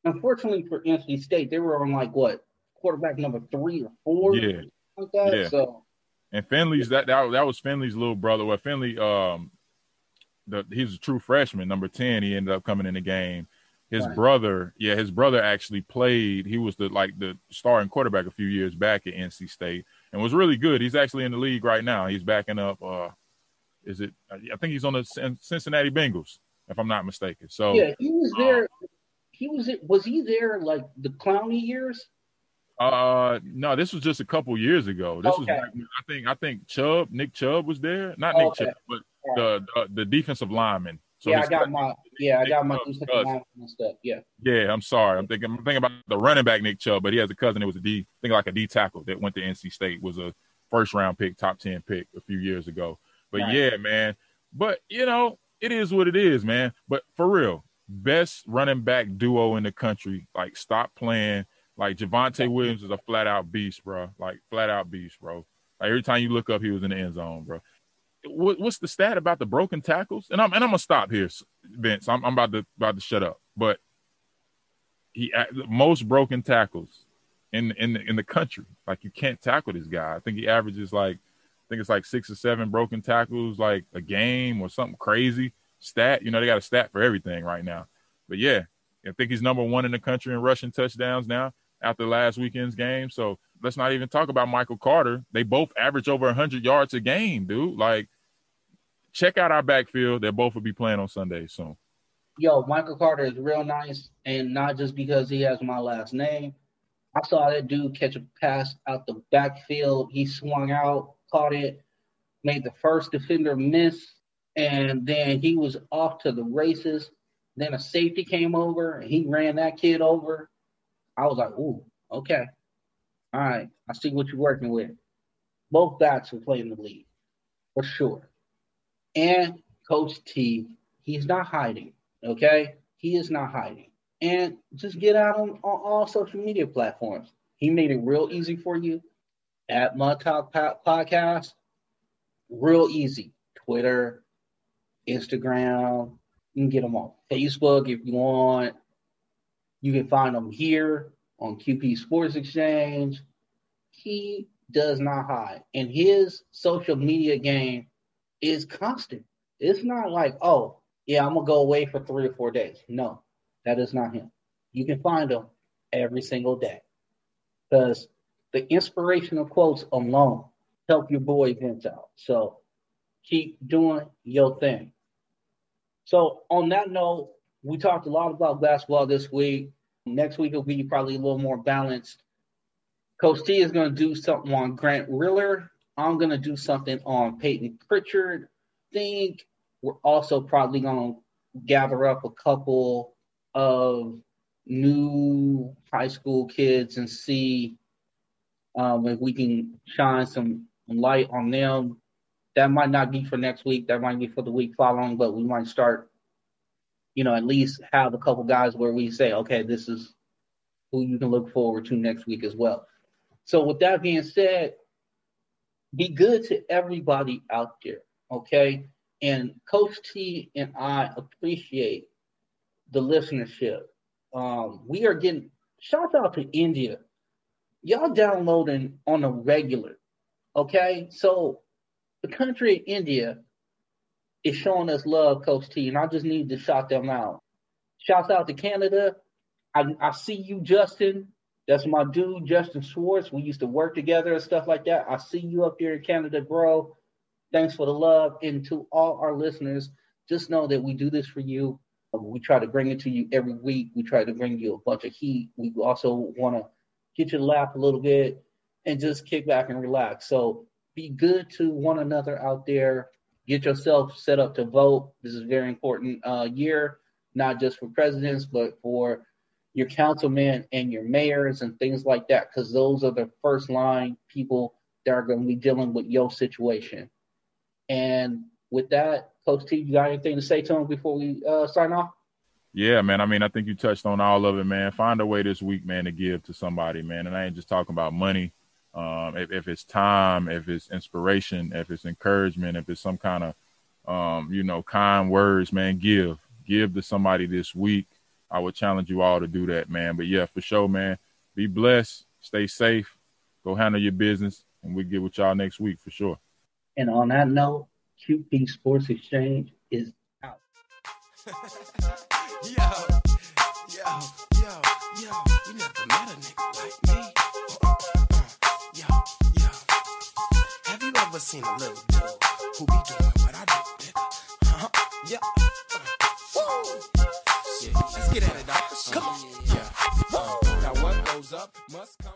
Unfortunately for NC State, they were on like what quarterback number three or four. Yeah, like that. Yeah. So. And Finley's that, that that was Finley's little brother. Well, Finley, um, the he's a true freshman, number ten. He ended up coming in the game his right. brother, yeah, his brother actually played. He was the like the starting quarterback a few years back at NC State and was really good. He's actually in the league right now. He's backing up. Uh, is it? I think he's on the Cincinnati Bengals, if I'm not mistaken. So yeah, he was there. Uh, he was was he there like the Clowney years? Uh, no, this was just a couple years ago. This okay. was I think I think Chubb, Nick Chubb was there. Not Nick okay. Chubb, but the, the the defensive lineman so yeah, I got my yeah, I got my and stuff. Yeah. Yeah, I'm sorry. I'm thinking I'm thinking about the running back Nick Chubb, but he has a cousin that was a D, I think like a D tackle that went to NC State, was a first round pick, top ten pick a few years ago. But right. yeah, man. But you know, it is what it is, man. But for real, best running back duo in the country. Like, stop playing. Like Javonte Williams is a flat out beast, bro. Like flat out beast, bro. Like every time you look up, he was in the end zone, bro what, what's the stat about the broken tackles? And I'm and I'm gonna stop here, Vince. I'm, I'm about to about to shut up. But he most broken tackles in in the, in the country. Like you can't tackle this guy. I think he averages like I think it's like six or seven broken tackles like a game or something crazy stat. You know they got a stat for everything right now. But yeah, I think he's number one in the country in rushing touchdowns now after last weekend's game. So let's not even talk about Michael Carter. They both average over 100 yards a game, dude. Like, check out our backfield. They both will be playing on Sunday soon. Yo, Michael Carter is real nice, and not just because he has my last name. I saw that dude catch a pass out the backfield. He swung out, caught it, made the first defender miss, and then he was off to the races. Then a safety came over, and he ran that kid over. I was like, ooh, okay. All right, I see what you're working with. Both backs will play in the league, for sure. And Coach T, he's not hiding, okay? He is not hiding. And just get out on, on all social media platforms. He made it real easy for you at Mud Talk Podcast. Real easy. Twitter, Instagram. You can get them on Facebook if you want. You can find them here on QP Sports Exchange. He does not hide. And his social media game is constant. It's not like, oh, yeah, I'm going to go away for three or four days. No, that is not him. You can find him every single day because the inspirational quotes alone help your boy vent out. So keep doing your thing. So on that note, we talked a lot about basketball this week. Next week will be probably a little more balanced. Coach T is going to do something on Grant Riller. I'm going to do something on Peyton Pritchard. think we're also probably going to gather up a couple of new high school kids and see um, if we can shine some light on them. That might not be for next week. That might be for the week following, but we might start you know, at least have a couple guys where we say, okay, this is who you can look forward to next week as well. So with that being said, be good to everybody out there, okay? And Coach T and I appreciate the listenership. Um, we are getting shout out to India. Y'all downloading on a regular. Okay? So the country of India is showing us love, Coach T, and I just need to shout them out. Shouts out to Canada. I, I see you, Justin. That's my dude, Justin Schwartz. We used to work together and stuff like that. I see you up there in Canada, bro. Thanks for the love. And to all our listeners, just know that we do this for you. We try to bring it to you every week. We try to bring you a bunch of heat. We also want to get you to laugh a little bit and just kick back and relax. So be good to one another out there. Get yourself set up to vote. This is a very important uh, year, not just for presidents, but for your councilmen and your mayors and things like that, because those are the first line people that are going to be dealing with your situation. And with that, Coach T, you got anything to say to him before we uh, sign off? Yeah, man. I mean, I think you touched on all of it, man. Find a way this week, man, to give to somebody, man. And I ain't just talking about money. Um, if, if it's time, if it's inspiration, if it's encouragement, if it's some kind of, um, you know, kind words, man, give, give to somebody this week. I would challenge you all to do that, man. But yeah, for sure, man. Be blessed, stay safe, go handle your business, and we'll get with y'all next week for sure. And on that note, QP Sports Exchange is out. <laughs> yo, yo, yo, yo, you never met a nigga like me. Have seen a little dude who be doing what I do. Huh? Yeah. Uh, woo. Yeah, let's get at it, dog. Come on. Yeah. Uh, now what goes up must come